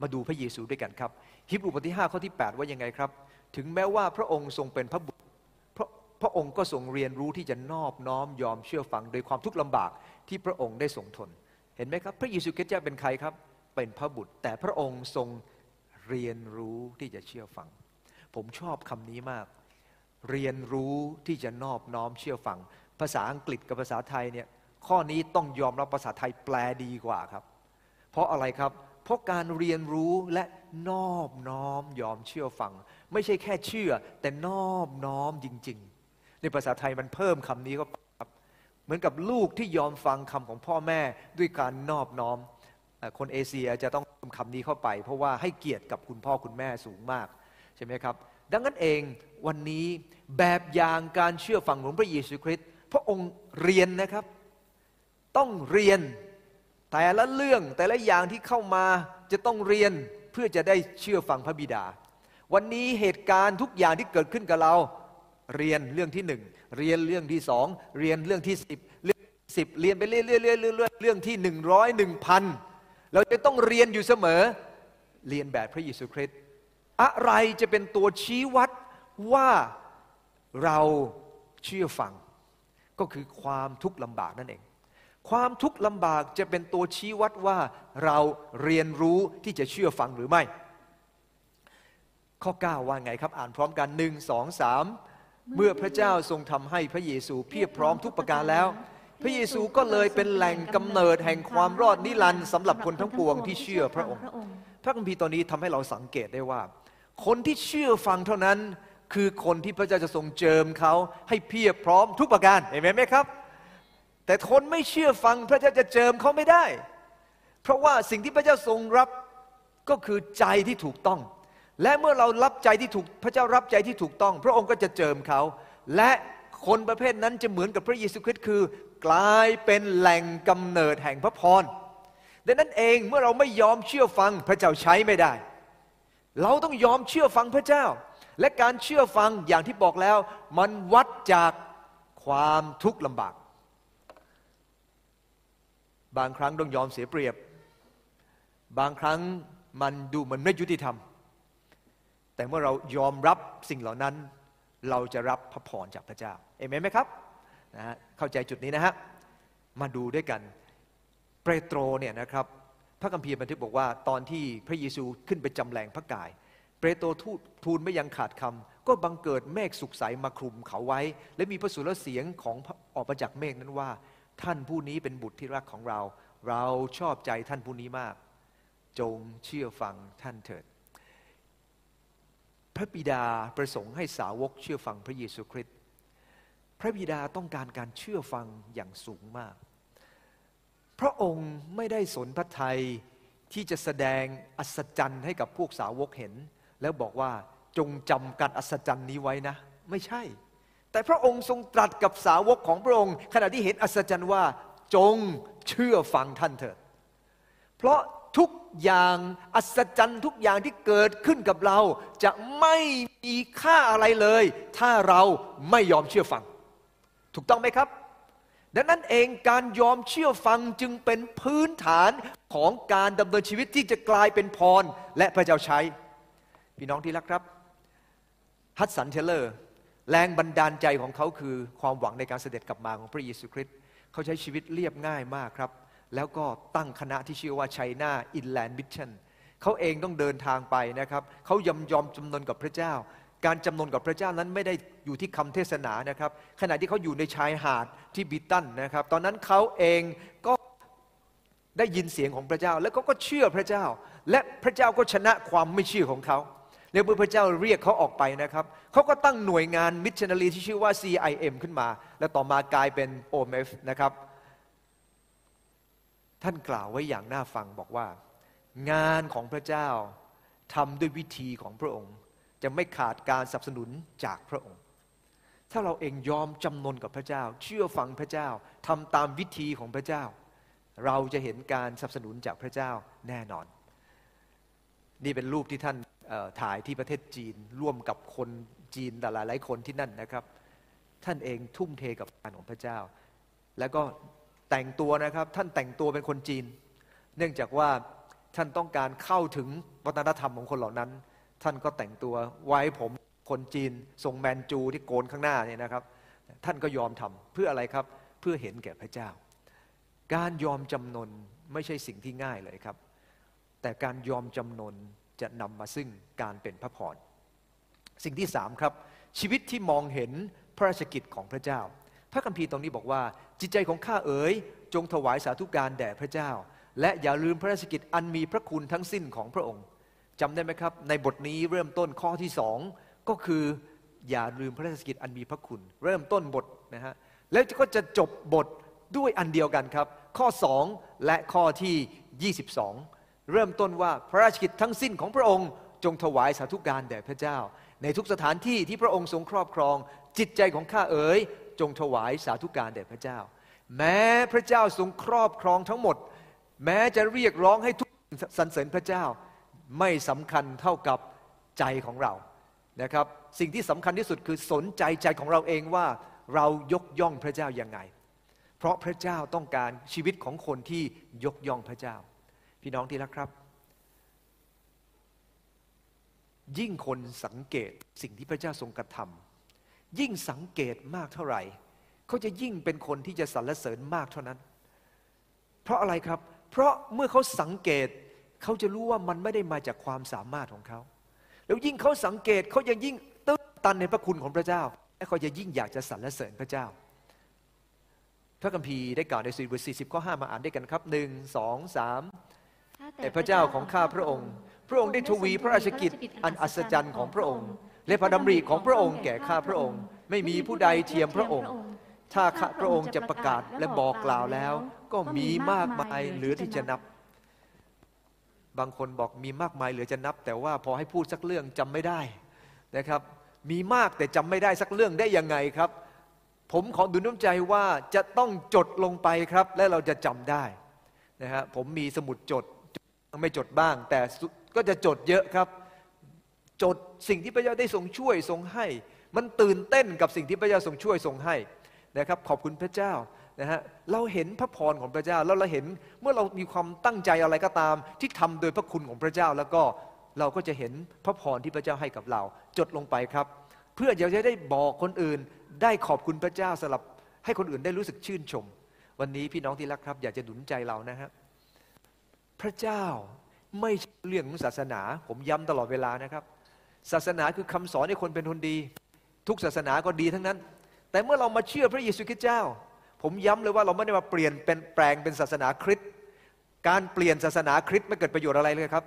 Speaker 1: มาดูพระเยซูด้วยกันครับฮิบรูบทที่5ข้อที่ 8 ว่ายังไงครับ ถึงแม้ว่าพระองค์ทรงเป็นพระบุตร ระพระองค์ก็ทรงเรียนรู้ที่จะนอบน้อมยอมเชื่อฟังโดยความทุกข์ลำบากที่พระองค์ได้ทรงทน เห็นไหมครับ พระเยซูคริสต์เจ้าเป็นใครครับ เป็นพระบุตร แต่พระองค์ทรงเรียนรู้ที่จะเชื่อฟัง ผมชอบคำนี้มาก เรียนรู้ที่จะนอบน้อมเชื่อฟัง ภาษาอังกฤษกับภาษาไทยเนี่ยข้อนี้ต้องยอมรับภาษาไทยแปลดีกว่าครับ เพราะอะไรครับ เพราะการเรียนรู้และนอบน้อมยอมเชื่อฟัง ไม่ใช่แค่เชื่อ แต่นอบน้อมจริง ๆ ในภาษาไทยมันเพิ่มคำนี้ก็ครับเหมือนกับลูกที่ยอมฟังคำของพ่อแม่ด้วยการนอบน้อม คนเอเชียจะต้องเติมคำนี้เข้าไป เพราะว่าให้เกียรติกับคุณพ่อคุณแม่สูงมากใช่ไหมครับ ดังนั้นเองวันนี้แบบอย่างการเชื่อฟังของพระเยซูคริสต์พระองค์เรียนนะครับ ต้องเรียนแต่ละเรื่องแต่ละอย่างที่เข้ามาจะต้องเรียนเพื่อจะได้เชื่อฟังพระบิดา วันนี้เหตุการณ์ทุกอย่างที่เกิดขึ้นกับเรา เรียนเรื่องที่หนึ่งเรียนเรื่องที่สองเรียนเรื่องที่สิบเรื่องสิบเรียนไปเรื่อยๆเรื่อยๆเรื่อยๆเรื่องที่หนึ่งร้อยหนึ่งพันเราจะต้องเรียนอยู่เสมอเรียนแบบพระเยซูคริสต์อะไรจะเป็นตัวชี้วัดว่าเราเชื่อฟัง ก็คือความทุกข์ลำบากนั่นเอง ความทุกข์ลำบากจะเป็นตัวชี้วัดว่าเราเรียนรู้ที่จะเชื่อฟังหรือไม่ ข้อ 9 ว่าไงครับอ่านพร้อมกันหนึ่งสองสาม เมื่อพระเจ้าทรงทำให้พระเยซูเพียบพร้อมทุกประการแล้ว พระเยซูก็เลยเป็นแหล่งกำเนิดแห่งความรอดนิรันดร์สำหรับคนทั้งปวงที่เชื่อพระองค์ พระคัมภีร์ตอนนี้ทำให้เราสังเกตได้ว่า คนที่เชื่อฟังเท่านั้น คือคนที่พระเจ้าจะทรงเจิมเขาให้เพียบพร้อมทุกประการเห็นไหมครับ แต่คนไม่เชื่อฟังพระเจ้าจะเจิมเขาไม่ได้ เพราะว่าสิ่งที่พระเจ้าทรงรับก็คือใจที่ถูกต้อง และเมื่อเรารับใจที่ถูกพระเจ้ารับใจที่ถูกต้อง พระองค์ก็จะเจิมเขา และคนประเภทนั้นจะเหมือนกับพระเยซูคริสต์คือ กลายเป็นแหล่งกำเนิดแห่งพระพรดังนั้นเองเมื่อเราไม่ยอมเชื่อฟังพระเจ้าใช้ไม่ได้ เราต้องยอมเชื่อฟังพระเจ้า และการเชื่อฟังอย่างที่บอกแล้ว มันวัดจากความทุกข์ลำบาก บางครั้งต้องยอมเสียเปรียบ บางครั้งมันดูเหมือนไม่ยุติธรรม แต่เมื่อเรายอมรับสิ่งเหล่านั้น เราจะรับพระพรจากพระเจ้าเอเมนไหมครับนะฮะเข้าใจจุดนี้นะฮะมาดูด้วยกันเปโตรเนี่ยนะครับพระคัมภีร์บันทึกบอกว่า ตอนที่พระเยซูขึ้นไปจำแรงพระกาย เปโตรทูลทูลไม่ยังขาดคำก็บังเกิดเมฆสุกใสมาคลุมเขาไว้ และมีพระสุรเสียงของออกมาจากเมฆนั้นว่า ท่านผู้นี้เป็นบุตรที่รักของเรา เราชอบใจท่านผู้นี้มาก จงเชื่อฟังท่านเถิด พระบิดาประสงค์ให้สาวกเชื่อฟังพระเยซูคริสต์พระบิดาต้องการการเชื่อฟังอย่างสูงมาก พระองค์ไม่ได้สนพระทัยที่จะแสดงอัศจรรย์ให้กับพวกสาวกเห็น แล้วบอกว่าจงจำการอัศจรรย์นี้ไว้นะ ไม่ใช่ แต่พระองค์ทรงตรัสกับสาวกของพระองค์ ขณะที่เห็นอัศจรรย์ว่าจงเชื่อฟังท่านเถิดเพราะ อย่าง อัศจรรย์ทุกอย่างที่เกิดขึ้นกับเรา จะไม่มีค่าอะไรเลย ถ้าเราไม่ยอมเชื่อฟัง ถูกต้องไหมครับ ดังนั้นเองการยอมเชื่อฟังจึงเป็นพื้นฐานของการดำเนินชีวิตที่จะกลายเป็นพรและพระเจ้าใช้ พี่น้องที่รักครับฮัดสันเทเลอร์ แรงบันดาลใจของเขาคือความหวังในการเสด็จกลับมาของพระเยซูคริสต์เขาใช้ชีวิตเรียบง่ายมากครับ แล้วก็ตั้งคณะที่ชื่อว่า China Inland Mission เขาเองต้องเดินทางไปนะครับเขายอมยอมจำนนกับพระเจ้า การจำนนกับพระเจ้านั้นไม่ได้อยู่ที่คำเทศนานะครับ ขณะที่เขาอยู่ในชายหาดที่บิตันนะครับ ตอนนั้นเขาเองก็ได้ยินเสียงของพระเจ้า แล้วเขาก็เชื่อพระเจ้า และพระเจ้าก็ชนะความไม่เชื่อของเขาแล้วเมื่อพระเจ้าเรียกเขาออกไปนะครับเขาก็ตั้งหน่วยงานมิชชันนารีที่ชื่อว่า CIM ขึ้นมา และต่อมากลายเป็น OMF นะครับ ท่านกล่าวไว้อย่างน่าฟังบอกว่า งานของพระเจ้าทำด้วยวิธีของพระองค์ จะไม่ขาดการสนับสนุนจากพระองค์ ถ้าเราเองยอมจำนนกับพระเจ้า เชื่อฟังพระเจ้าทำตามวิธีของพระเจ้า เราจะเห็นการสนับสนุนจากพระเจ้าแน่นอน นี่เป็นรูปที่ท่านถ่ายที่ประเทศจีนร่วมกับคนจีนหลายหลายคนที่นั่นนะครับ ท่านเองทุ่มเทกับงานของพระเจ้า แล้วก็ แต่งตัวนะครับ ท่านแต่งตัวเป็นคนจีน เนื่องจากว่าท่านต้องการเข้าถึงวัฒนธรรมของคนเหล่านั้น ท่านก็แต่งตัวไว้ผมคนจีนทรงแมนจูที่โกนข้างหน้าเนี่ยนะครับ ท่านก็ยอมทำเพื่ออะไรครับเพื่อเห็นแก่พระเจ้า การยอมจำนนไม่ใช่สิ่งที่ง่ายเลยครับ แต่การยอมจำนนจะนำมาซึ่งการเป็นพระพรสิ่งที่สามครับ ชีวิตที่มองเห็นพระราชกิจของพระเจ้า พระคัมภีร์ตรงนี้บอกว่า จิตใจของข้าเอ๋ย จงถวายสาธุการแด่พระเจ้า และอย่าลืมพระราชกิจอันมีพระคุณทั้งสิ้นของพระองค์จำได้ไหมครับ ในบทนี้เริ่มต้นข้อที่สองก็คืออย่าลืมพระราชกิจอันมีพระคุณ เริ่มต้นบทนะฮะแล้วก็จะจบบทด้วยอันเดียวกันครับ ข้อสองและข้อที่ 22 เริ่มต้นว่าพระราชกิจทั้งสิ้นของพระองค์จงถวายสาธุการแด่พระเจ้า ในทุกสถานที่ที่พระองค์ทรงครอบครอง จิตใจของข้าเอ๋ย จงถวายสาธุการแด่พระเจ้า แม้พระเจ้าทรงครอบครองทั้งหมด แม้จะเรียกร้องให้ทุกสรรเสริญพระเจ้าไม่สำคัญเท่ากับใจของเรานะครับสิ่งที่สำคัญที่สุดคือสนใจใจของเราเองว่าเรายกย่องพระเจ้ายังไง เพราะพระเจ้าต้องการชีวิตของคนที่ยกย่องพระเจ้า พี่น้องที่รักครับ ยิ่งคนสังเกตสิ่งที่พระเจ้าทรงกระทำ ยิ่งสังเกตมากเท่าไหร่ เขาจะยิ่งเป็นคนที่จะสรรเสริญมากเท่านั้น เพราะอะไรครับ เพราะเมื่อเขาสังเกต เขาจะรู้ว่ามันไม่ได้มาจากความสามารถของเขา แล้วยิ่งเขาสังเกตเขายังยิ่งตื้นตันในพระคุณของพระเจ้า และเขาจะยิ่งอยากจะสรรเสริญพระเจ้า พระคัมภีร์ได้กล่าวในสี่บทสี่สิบข้อห้ามาอ่านด้วยกันครับหนึ่งสองสามแต่พระเจ้าของข้าพระองค์ พระองค์ได้ทวีพระราชกิจอันอัศจรรย์ของพระองค์ และพระดำริของพระองค์แก่ข้าพระองค์ ไม่มีผู้ใดเทียมพระองค์ ถ้าข้าพระองค์จะประกาศและบอกกล่าวแล้ว ก็มีมากมายเหลือที่จะนับ บางคนบอกมีมากมายเหลือจะนับ แต่ว่าพอให้พูดสักเรื่องจำไม่ได้นะครับ มีมากแต่จำไม่ได้สักเรื่องได้ยังไงครับ ผมขอดูน้ำใจว่าจะต้องจดลงไปครับ และเราจะจำได้นะฮะผมมีสมุดจดไม่จดบ้าง แต่ก็จะจดเยอะครับ จด สิ่งที่พระเจ้าได้ทรงช่วยทรงให้ มันตื่นเต้นกับสิ่งที่พระเจ้าทรงช่วยทรงให้นะครับ ขอบคุณพระเจ้านะฮะเราเห็นพระพรของพระเจ้าแล้วเราเห็นเมื่อเรามีความตั้งใจอะไรก็ตาม ที่ทำโดยพระคุณของพระเจ้าแล้วก็เราก็จะเห็นพระพรที่พระเจ้าให้กับเรา จดลงไปครับ เพื่อจะได้บอกคนอื่น ได้ขอบคุณพระเจ้าสำหรับให้คนอื่นได้รู้สึกชื่นชม วันนี้พี่น้องที่รักครับ อยากจะดุนใจเรานะฮะพระเจ้าไม่เรื่องของศาสนา ผมย้ำตลอดเวลานะครับ ศาสนาคือคำสอนให้คนเป็นคนดี ทุกศาสนาก็ดีทั้งนั้น แต่เมื่อเรามาเชื่อพระเยซูคริสต์เจ้า ผมย้ำเลยว่าเราไม่ได้มาเปลี่ยนเป็นแปลงเป็นศาสนาคริสต์การเปลี่ยนศาสนาคริสต์ไม่เกิดประโยชน์อะไรเลยครับ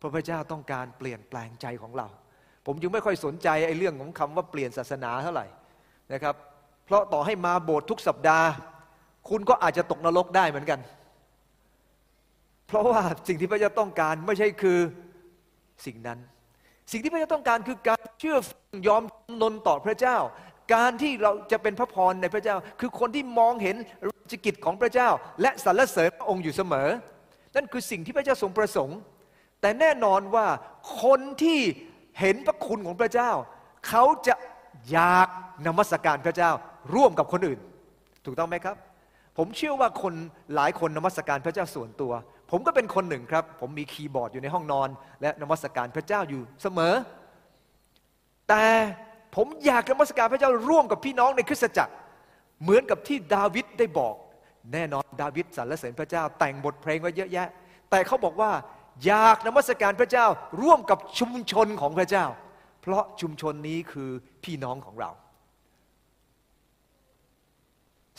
Speaker 1: พระพเจ้าต้องการเปลี่ยนแปลงใจของเรา ผมจึงไม่ค่อยสนใจไอ้เรื่องของคำว่าเปลี่ยนศาสนาเท่าไหร่นะครับ เพราะต่อให้มาโบสถ์ทุกสัปดาห์ คุณก็อาจจะตกนรกได้เหมือนกัน เพราะว่าสิ่งที่พระเจ้าต้องการไม่ใช่คือสิ่งนั้น สิ่งที่พระเจ้าต้องการคือการเชื่อฟังยอมนนต่อพระเจ้า การที่เราจะเป็นพระพรในพระเจ้า คือคนที่มองเห็นราชกิจของพระเจ้า และสรรเสริญพระองค์อยู่เสมอ นั่นคือสิ่งที่พระเจ้าทรงประสงค์ แต่แน่นอนว่าคนที่เห็นพระคุณของพระเจ้า เขาจะอยากนมัสการพระเจ้าร่วมกับคนอื่น ถูกต้องไหมครับ ผมเชื่อว่าคนหลายคนนมัสการพระเจ้าส่วนตัว ผมก็เป็นคนหนึ่งครับ ผมมีคีย์บอร์ดอยู่ในห้องนอน และนมัสการพระเจ้าอยู่เสมอ แต่ผมอยากนมัสการพระเจ้าร่วมกับพี่น้องในคริสตจักร เหมือนกับที่ดาวิดได้บอก แน่นอนดาวิดสรรเสริญพระเจ้า แต่งบทเพลงไว้เยอะแยะ แต่เขาบอกว่า อยากนมัสการพระเจ้าร่วมกับชุมชนของพระเจ้า เพราะชุมชนนี้คือพี่น้องของเรา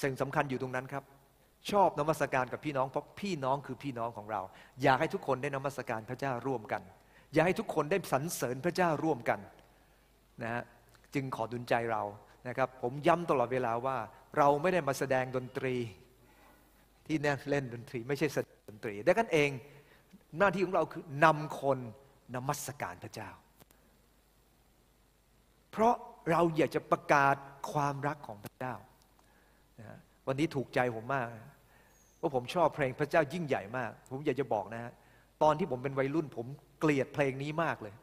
Speaker 1: สิ่งสำคัญอยู่ตรงนั้นครับ ชอบนมัสการกับพี่น้องเพราะพี่น้องคือพี่น้องของเรา อยากให้ทุกคนได้นมัสการพระเจ้าร่วมกัน อยากให้ทุกคนได้สรรเสริญพระเจ้าร่วมกันนะฮะจึงขอดุลใจเรานะครับ ผมย้ำตลอดเวลาว่า เราไม่ได้มาแสดงดนตรี ที่แน่เล่นดนตรี ไม่ใช่แสดงดนตรีดังนั้นเองหน้าที่ของเราคือนำคนนมัสการพระเจ้า เพราะเราอยากจะประกาศความรักของพระเจ้านะวันนี้ถูกใจผมมาก เพราผมชอบเพลงพระเจ้ายิ่งใหญ่มาก ผมอยากจะบอกนะฮะตอนที่ผมเป็นวัยรุ่น ผมเกลียดเพลงนี้มากเลย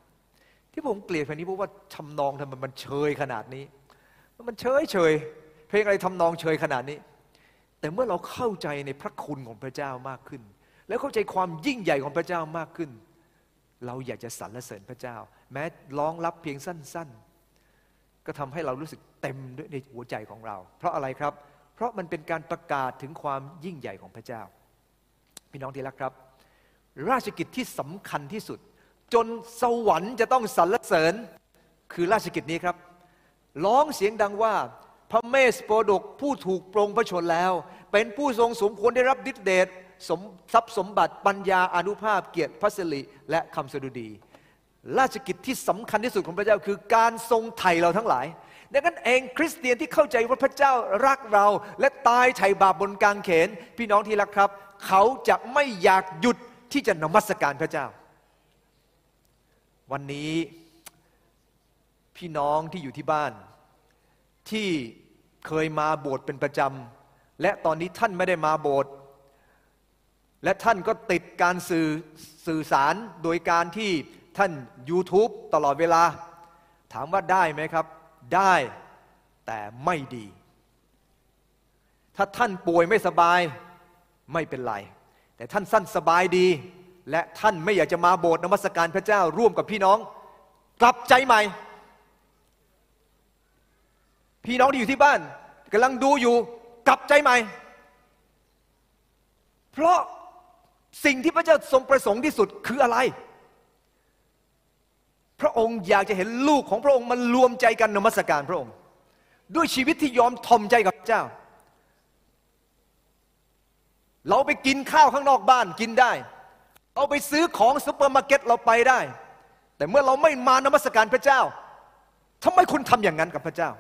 Speaker 1: ที่ผมเกลียดเพลงนี้เพราะว่าทำนองทำไมมันเชยขนาดนี้ มันเฉยเฉยเพลงอะไรทำนองเฉยขนาดนี้ แต่เมื่อเราเข้าใจในพระคุณของพระเจ้ามากขึ้น แล้วเข้าใจความยิ่งใหญ่ของพระเจ้ามากขึ้น เราอยากจะสรรเสริญพระเจ้า แม้ร้องรับเพียงสั้น ๆ ก็ทำให้เรารู้สึกเต็มด้วยในหัวใจของเรา เพราะอะไรครับเราะมันเป็นการประกาศถึงความยิ่งใหญ่ของพระเจ้า พี่น้องที่รักครับ ราชกิจที่สำคัญที่สุด จนสวรรค์จะต้องสรรเสริญคือราชกิจนี้ครับ ร้องเสียงดังว่าพระเมสโปรดกผู้ถูกปรงพระชนแล้ว เป็นผู้ทรงสมควรได้รับดิษเดชสมทรัพย์สมบัติปัญญาอนุภาพเกียรติพระสิริและคำสดุดี ราชกิจที่สำคัญที่สุดของพระเจ้าคือการทรงไถ่เราทั้งหลาย ดังนั้นเองคริสเตียนที่เข้าใจว่าพระเจ้ารักเรา และตายไถ่บาปบนกางเขน พี่น้องที่รักครับ เขาจะไม่อยากหยุดที่จะนมัสการพระเจ้า วันนี้พี่น้องที่อยู่ที่บ้าน ที่เคยมาโบสถ์เป็นประจำและตอนนี้ท่านไม่ได้มาโบสถ์และท่านก็ติดการสื่อสื่อสารโดยการที่ท่าน YouTube ตลอดเวลา ถามว่าได้ไหมครับ ได้แต่ไม่ดี ถ้าท่านป่วยไม่สบายไม่เป็นไร แต่ท่านสั้นสบายดี และท่านไม่อยากจะมาโบสถ์นมัสการพระเจ้าร่วมกับพี่น้อง กลับใจใหม่ พี่น้องที่อยู่ที่บ้านกำลังดูอยู่กลับใจใหม่ เพราะสิ่งที่พระเจ้าทรงประสงค์ที่สุดคืออะไร พระองค์อยากจะเห็นลูกของพระองค์มันรวมใจกันนมัสการพระองค์ ด้วยชีวิตที่ยอมถ่อมใจกับเจ้า เราไปกินข้าวข้างนอกบ้านกินได้เอาไปซื้อของซุปเปอร์มาร์เก็ตเราไปได้ แต่เมื่อเราไม่มานมัสการพระเจ้าทำไมคุณทำอย่างนั้นกับพระเจ้า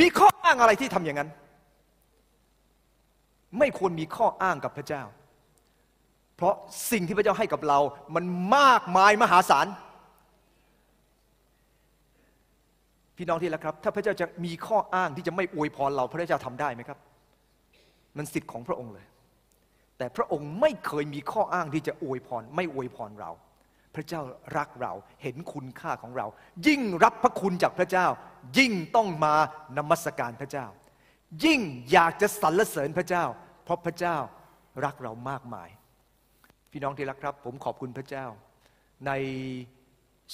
Speaker 1: มีข้ออ้างอะไรที่ทำอย่างนั้น ไม่ควรมีข้ออ้างกับพระเจ้า เพราะสิ่งที่พระเจ้าให้กับเรา มันมากมายมหาศาล พี่น้องที่รักครับ ถ้าพระเจ้าจะมีข้ออ้างที่จะไม่อวยพรเรา พระเจ้าทำได้ไหมครับ มันสิทธิ์ของพระองค์เลย แต่พระองค์ไม่เคยมีข้ออ้างที่จะอวยพร ไม่อวยพรเรา พระเจ้ารักเราเห็นคุณค่าของเรา ยิ่งรับพระคุณจากพระเจ้า ยิ่งต้องมานมัสการพระเจ้า ยิ่งอยากจะสรรเสริญพระเจ้า เพราะพระเจ้ารักเรามากมาย พี่น้องที่รักครับ ผมขอบคุณพระเจ้า ใน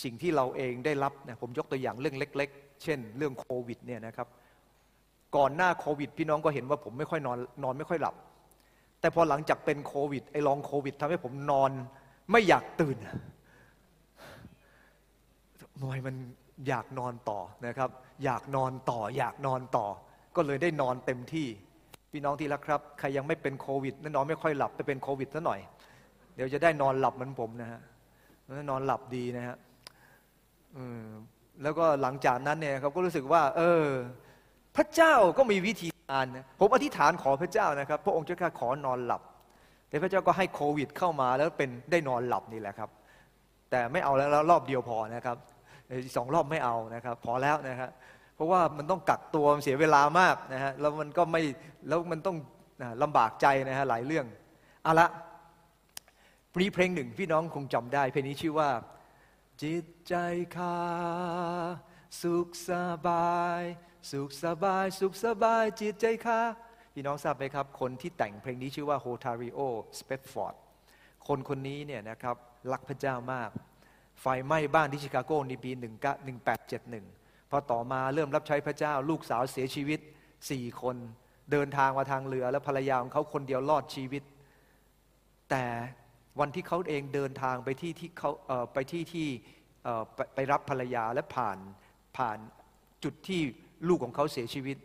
Speaker 1: สิ่งที่เราเองได้รับนะผมยกตัวอย่างเรื่องเล็ก ๆ เช่น เรื่องโควิดเนี่ยนะครับก่อนหน้าโควิด พี่น้องก็เห็นว่าผมไม่ค่อยนอนนอนไม่ค่อยหลับ แต่พอหลังจากเป็นโควิดไอ้ลองโควิดทำให้ผมนอนไม่อยากตื่นหน่อยมันอยากนอนต่อนะครับ อยากนอนต่อ อยากนอนต่อ ก็เลยได้นอนเต็มที่ พี่น้องที่รักครับ ใครยังไม่เป็นโควิดนอนไม่ค่อยหลับไปเป็นโควิดซะหน่อย ดี๋ยวจะได้นอนหลับเหมือนผมนะฮะนอนหลับดีนะฮะแล้วก็หลังจากนั้นเนี่ยเขาก็รู้สึกว่า เออ พระเจ้าก็มีวิธีการนะผมอธิษฐานขอพระเจ้านะครับ พระองค์เจ้าข้าขอนอนหลับ แต่พระเจ้าก็ให้โควิดเข้ามาแล้วเป็นได้นอนหลับนี่แหละครับ แต่ไม่เอาแล้วรอบเดียวพอนะครับสองรอบไม่เอานะครับ พอแล้วนะครับเพราะว่ามันต้องกักตัวเสียเวลามากนะฮะแล้วมันก็ไม่แล้วมันต้องลำบากใจนะฮะหลายเรื่องเอาละ มีเพลงหนึ่งพี่น้องคงจำได้ เพลงนี้ชื่อว่า จิตใจข้าสุขสบาย สุขสบาย สุขสบาย จิตใจข้าพี่น้องทราบไหมครับ คนที่แต่งเพลงนี้ชื่อว่าโฮทาริโอสเปกฟอร์ดคนคนนี้เนี่ยนะครับรักพระเจ้ามาก ไฟไหม้บ้านที่ชิคาโกในปี 1871 พอต่อมาเริ่มรับใช้พระเจ้า ลูกสาวเสียชีวิตสี่คนเดินทางมาทางเรือ แล้วภรรยาของเขาคนเดียวรอดชีวิต แต่ วันที่เขาเองเดินทางไปที่ที่เขาไปที่ที่ไปไปรับภรรยาและผ่านผ่านจุดที่ลูกของเขาเสียชีวิต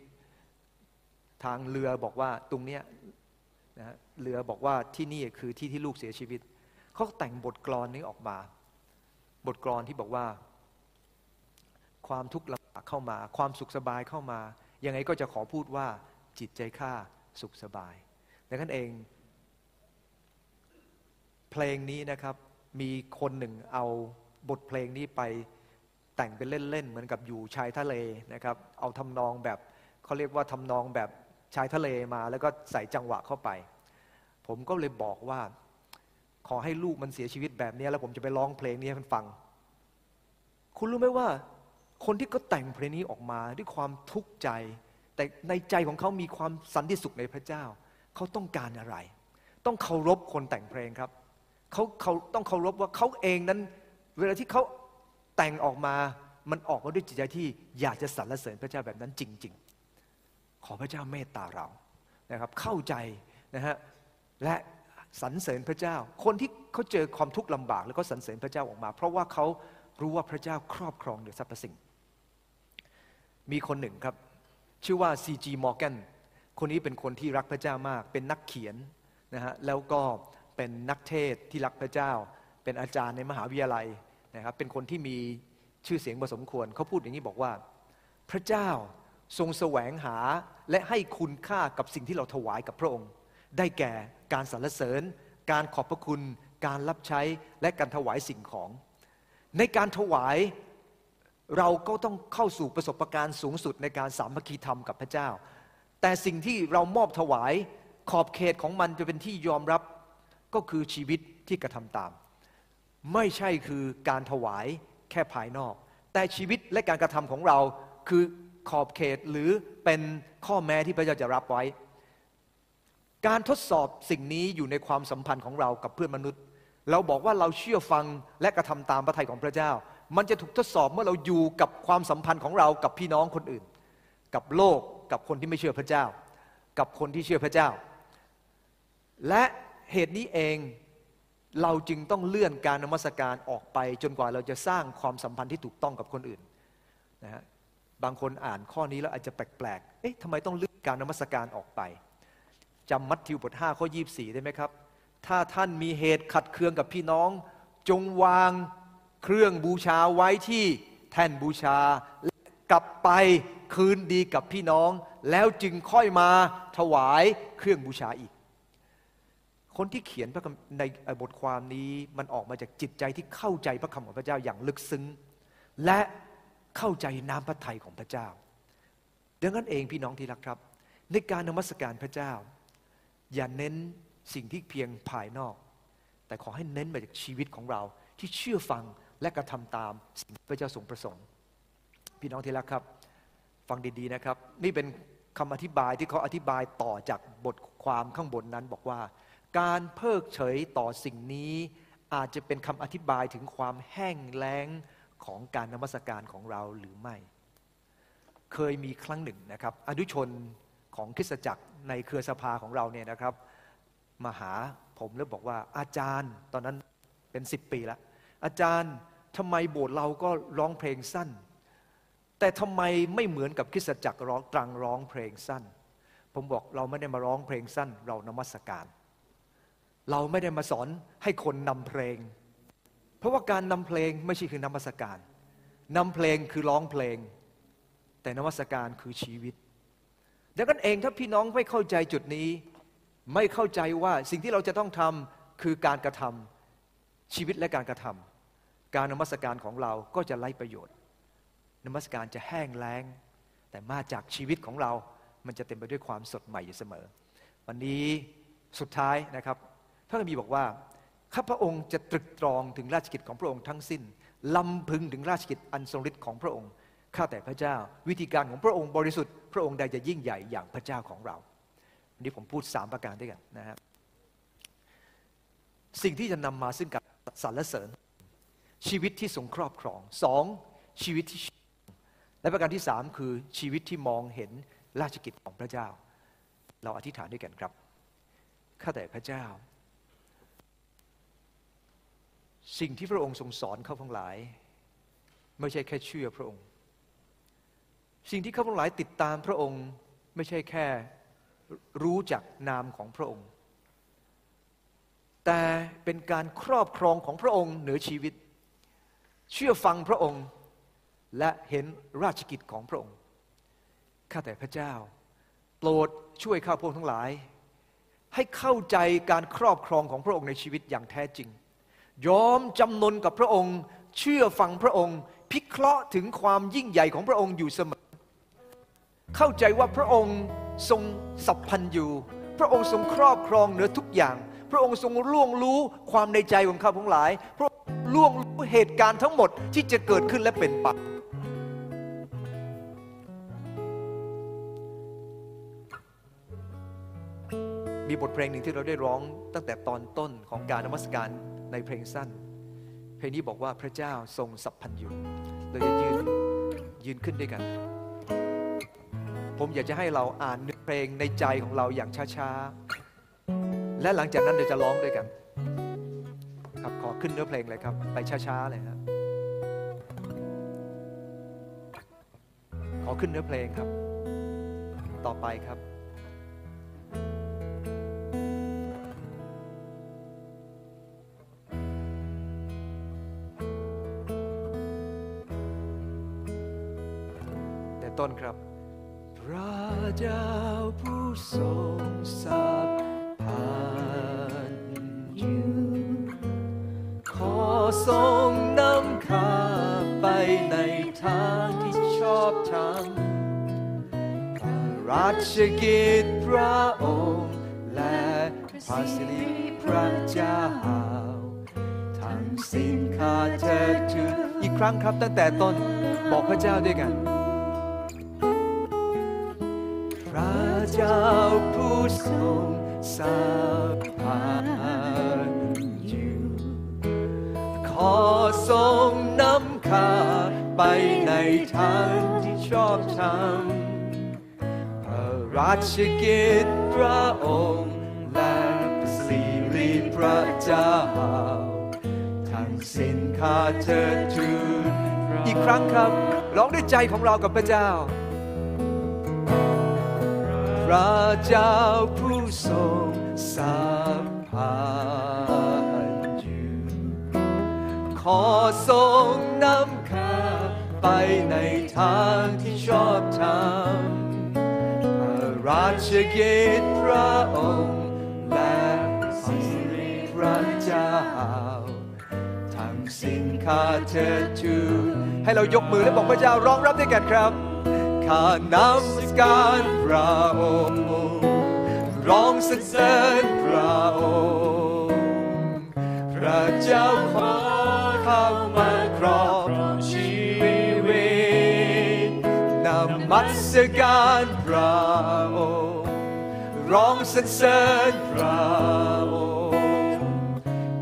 Speaker 1: ทางเรือบอกว่าตรงเนี้ยนะเรือบอกว่าที่นี่คือที่ที่ลูกเสียชีวิตเขาแต่งบทกลอนนี้ออกมา บทกลอนที่บอกว่า ความทุกข์ลำบากเข้ามา ความสุขสบายเข้ามา ยังไงก็จะขอพูดว่าจิตใจข้าสุขสบายดังนั้นเอง เพลงนี้นะครับ มีคนหนึ่งเอาบทเพลงนี้ไปแต่งเป็นเล่นๆเหมือนกับอยู่ชายทะเลนะครับ เอาทำนองแบบเขาเรียกว่าทำนองแบบชายทะเลมา แล้วก็ใส่จังหวะเข้าไป ผมก็เลยบอกว่า ขอให้ลูกมันเสียชีวิตแบบนี้แล้วผมจะไปร้องเพลงนี้ให้มันฟัง คุณรู้ไหมว่า คนที่เขาแต่งเพลงนี้ออกมาด้วยความทุกข์ใจ แต่ในใจของเขามีความสันติสุขในพระเจ้า เขาต้องการอะไร ต้องเคารพคนแต่งเพลงครับ เขาเขาต้องเคารพว่าเขาเองนั้น เวลาที่เขาแต่งออกมามันออกมาด้วยจิตใจที่อยากจะสรรเสริญพระเจ้าแบบนั้นจริง ๆ ขอพระเจ้าเมตตาเรานะครับ เข้าใจนะฮะและสรรเสริญพระเจ้า คนที่เขาเจอความทุกข์ลำบาก แล้วก็สรรเสริญพระเจ้าออกมา เพราะว่าเขารู้ว่าพระเจ้าครอบครองเหนือสรรพสิ่ง มีคนหนึ่งครับ ชื่อว่า C.G. Morgan คนนี้เป็นคนที่รักพระเจ้ามาก เป็นนักเขียนนะฮะแล้วก็เป็นนักเทศที่รักพระเจ้า เป็นอาจารย์ในมหาวิทยาลัยนะครับเป็นคนที่มีชื่อเสียงพอสมควรเขาพูดอย่างนี้บอกว่า พระเจ้าทรงแสวงหาและให้คุณค่ากับสิ่งที่เราถวายกับพระองค์ ได้แก่การสรรเสริญ การขอบพระคุณ การรับใช้และการถวายสิ่งของ ในการถวายเราก็ต้องเข้าสู่ประสบการณ์สูงสุดในการสามัคคีธรรมกับพระเจ้า แต่สิ่งที่เรามอบถวายขอบเขตของมันจะเป็นที่ยอมรับ ก็คือชีวิตที่กระทำตาม ไม่ใช่คือการถวายแค่ภายนอก แต่ชีวิตและการกระทำของเราคือขอบเขตหรือเป็นข้อแม้ที่พระเจ้าจะรับไว้ การทดสอบสิ่งนี้อยู่ในความสัมพันธ์ของเรากับเพื่อนมนุษย์ เราบอกว่าเราเชื่อฟังและกระทำตามพระทัยของพระเจ้า มันจะถูกทดสอบเมื่อเราอยู่กับความสัมพันธ์ของเรากับพี่น้องคนอื่น กับโลกกับคนที่ไม่เชื่อพระเจ้า กับคนที่เชื่อพระเจ้า และ เหตุนี้เองเราจึงต้องเลื่อนการนมัสการออกไป จนกว่าเราจะสร้างความสัมพันธ์ที่ถูกต้องกับคนอื่นนะฮะบางคนอ่านข้อนี้แล้วอาจจะแปลกๆ เอ๊ะทำไมต้องเลื่อนการนมัสการออกไปจำมัทธิวบท5ข้อ 24 ได้ไหมครับ ถ้าท่านมีเหตุขัดเคืองกับพี่น้อง จงวางเครื่องบูชาไว้ที่แท่นบูชา กลับไปคืนดีกับพี่น้อง แล้วจึงค่อยมาถวายเครื่องบูชาอีก คนที่เขียนพระในบทความนี้มันออกมาจากจิตใจที่เข้าใจพระคำของพระเจ้าอย่างลึกซึ้ง และเข้าใจน้ำพระทัยของพระเจ้า ดังนั้นเองพี่น้องที่รักครับ ในการนมัสการพระเจ้า อย่าเน้นสิ่งที่เพียงภายนอก แต่ขอให้เน้นมาจากชีวิตของเราที่เชื่อฟังและกระทำตามสิ่งพระเจ้าทรงประสงค์ พี่น้องที่รักครับ ฟังดีๆนะครับ นี่เป็นคำอธิบายที่เขาอธิบายต่อจากบทความข้างบนนั้นบอกว่า การเพิกเฉยต่อสิ่งนี้อาจจะเป็นคำอธิบายถึงความแห้งแล้งของการนมัสการของเราหรือไม่ เคยมีครั้งหนึ่งนะครับอนุชนของคริสตจักรในเครือสภาของเราเนี่ยนะครับมาหาผมแล้วบอกว่าอาจารย์ตอนนั้นเป็นสิบปีล้วอาจารย์ทำไมโบสถ์เราก็ร้องเพลงสั้น แต่ทำไมไม่เหมือนกับคริสตจักรร้องตรังร้องเพลงสั้น ผมบอกเราไม่ได้มาร้องเพลงสั้น เรานมัสการ เราไม่ได้มาสอนให้คนนำเพลง เพราะว่าการนำเพลงไม่ใช่คือนมัสการนำเพลงคือร้องเพลง แต่นมัสการคือชีวิต ดังนั้นเองถ้าพี่น้องไม่เข้าใจจุดนี้ ไม่เข้าใจว่าสิ่งที่เราจะต้องทำคือการกระทำชีวิตและการกระทำการนมัสการของเราก็จะไร้ประโยชน์ นมัสการจะแห้งแล้ง แต่มาจากชีวิตของเรา มันจะเต็มไปด้วยความสดใหม่อยู่เสมอ วันนี้สุดท้ายนะครับ ระคัมภีร์บอกว่าข้าพระองค์จะตรึกตรองถึงราชกิจของพระองค์ทั้งสิ้นลำพึงถึงราชกิจอันทรงฤทธิ์ของพระองค์ข้าแต่พระเจ้า วิธีการของพระองค์บริสุทธิ์พระองค์ใดจะยิ่งใหญ่อย่างพระเจ้าของเราวันนี้ผมพูดสามประการด้วยกันนะครับสิ่งที่จะนำมาซึ่งการสรรเสริญ ชีวิตที่ทรงครอบครองสองชีวิตที่และประการที่สามคือชีวิตที่มองเห็นราชกิจของพระเจ้า เราอธิษฐานด้วยกันครับข้าแต่พระเจ้า สิ่งที่พระองค์ทรงสอนเขาทั้งหลาย ไม่ใช่แค่เชื่อพระองค์ สิ่งที่เขาทั้งหลายติดตามพระองค์ไม่ใช่แค่รู้จักนามของพระองค์ แต่เป็นการครอบครองของพระองค์เหนือชีวิต เชื่อฟังพระองค์และเห็นราชกิจของพระองค์ข้าแต่พระเจ้า โปรดช่วยข้าพวกทั้งหลาย ให้เข้าใจการครอบครองของพระองค์ในชีวิตอย่างแท้จริง ยอมจำนนกับพระองค์ เชื่อฟังพระองค์ พิเคราะห์ถึงความยิ่งใหญ่ของพระองค์อยู่เสมอ เข้าใจว่าพระองค์ทรงสัพพันอยู่ พระองค์ทรงครอบครองเหนือทุกอย่าง พระองค์ทรงล่วงรู้ความในใจของข้าพงหลาย พระล่วงรู้เหตุการณ์ทั้งหมดที่จะเกิดขึ้นและเป็นไปมีบทเพลงหนึ่งที่เราได้ร้องตั้งแต่ตอนต้นของการนมัสการ ในเพลงสั้น เพลงนี้บอกว่าพระเจ้าทรงสัพพันอยู่เราจะยืนยืนขึ้นด้วยกัน ผมอยากจะให้เราอ่านเนื้อเพลงในใจของเราอย่างช้าๆ และหลังจากนั้นเราจะร้องด้วยกัน ครับขอขึ้นเนื้อเพลงเลยครับ ไปช้าๆเลยครับขอขึ้นเนื้อเพลงครับ ต่อไปครับ ต่ต้นครับ พระเจ้าผู้ทรงสัพพันธ์อยู่ขอทรงนำข้าไปในทางที่ชอบธรรมพระราชกิจพระองค์ และพระสิริพระเจ้าทั้งสิ้นข้าเธอทูลอีกครั้งครับตั้งแต่ต้นบอกพระเจ้าด้วยกัน ระราชกิจพระองค์ และพระสิริพระเจ้า ทั้งสิ้นข้าเธอทูลอีกครั้งครับ ร้องด้วยใจของเรากับพระเจ้า พระเจ้าผู้ทรงสัพพันธ์อยู่ขอทรงนำข้าไปในทางที่ชอบธรรม ราชกิจพระองค์ และสิริพระเจ้า ทั้งสิ้นข้าเธอทูให้เรายกมือและบอกพระเจ้าร้องรับด้วยกันครับข้านำสการพระองค์ร้องสรรเสริญพระองค์พระเจ้าขอเข้ามาครอบ มัสการพระองค์ร้องสรรเสริญพระองค์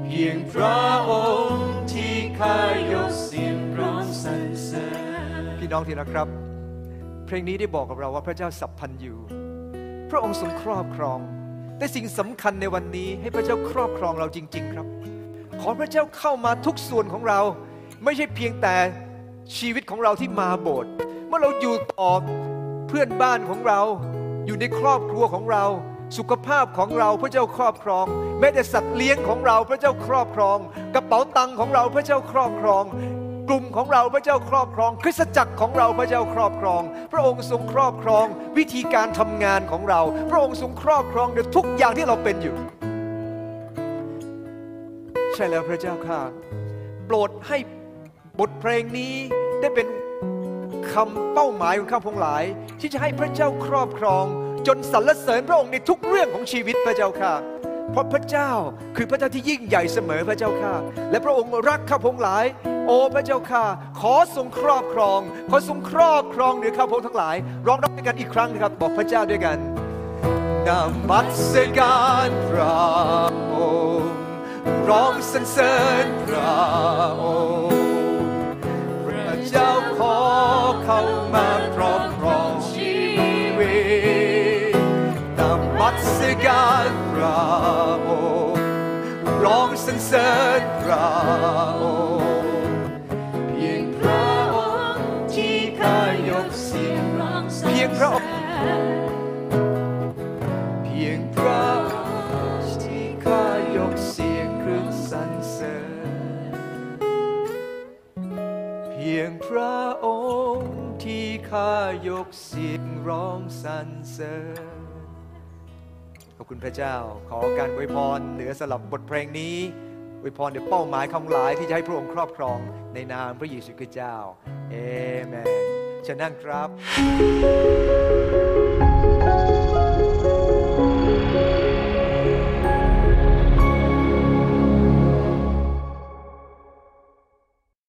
Speaker 1: เพียงพระองค์ที่ข้ายกเสียงร้องสรรเสริญพี่น้องที่นะครับ เพลงนี้ได้บอกกับเราว่าพระเจ้าสัพพันอยู่ พระองค์ทรงครอบครอง แต่สิ่งสำคัญในวันนี้ให้พระเจ้าครอบครองเราจริง ๆ ครับ ขอพระเจ้าเข้ามาทุกส่วนของเรา ไม่ใช่เพียงแต่ชีวิตของเราที่มาโบสถ์ มื่อเราอยู่ต่อเพื่อนบ้านของเรา อยู่ในครอบครัวของเรา สุขภาพของเราพระเจ้าครอบครอง แม้แต่สัตว์เลี้ยงของเราพระเจ้าครอบครอง กระเป๋าตังค์ของเราพระเจ้าครอบครอง กลุ่มของเราพระเจ้าครอบครอง คริสตจักรของเราพระเจ้าครอบครอง พระองค์ทรงครอบครอง วิธีการทำงานของเรา พระองค์ทรงครอบครองในทุกอย่างที่เราเป็นอยู่ ใช่แล้วพระเจ้าข้าโปรดให้บทเพลงนี้ได้เป็น คำเป้าหมายของข้าพงหลาย ที่จะให้พระเจ้าครอบครอง จนสรรเสริญพระองค์ในทุกเรื่องของชีวิตพระเจ้าข้าเพราะพระเจ้าคือพระเจ้าที่ยิ่งใหญ่เสมอพระเจ้าข้าและพระองค์รักข้าพงหลาย โอ้พระเจ้าข้าขอทรงครอบครอง ขอทรงครอบครองเหนือข้าพงทั้งหลายร้องรับด้วยกันอีกครั้งนะครับ บอกพระเจ้าด้วยกันนมัสการพระองค์ร้องสรรเสริญพระองค์พระเจ้า เข้ามาครอบครองชีวิตนมัสการพระองค์ร้องสรรเสริญพระองค์เพียงพระองค์ที่ข้ายกเสียงร้องเพียงพระองค์เพียงพระองค์ที่ข้ายกเสียงครึ่งสรรเสริญเพียงพระองค์ ข้ายกเสียงร้องสรรเสริญขอบคุณพระเจ้าขอการอวยพรเหนือสลับบทเพลงนี้อวยพรเดี๋ยวเป้าหมายของหลายที่จะให้พระองค์ครอบครองในนามพระเยซูคริสต์เจ้าเอเมนเชิญนั่งครับ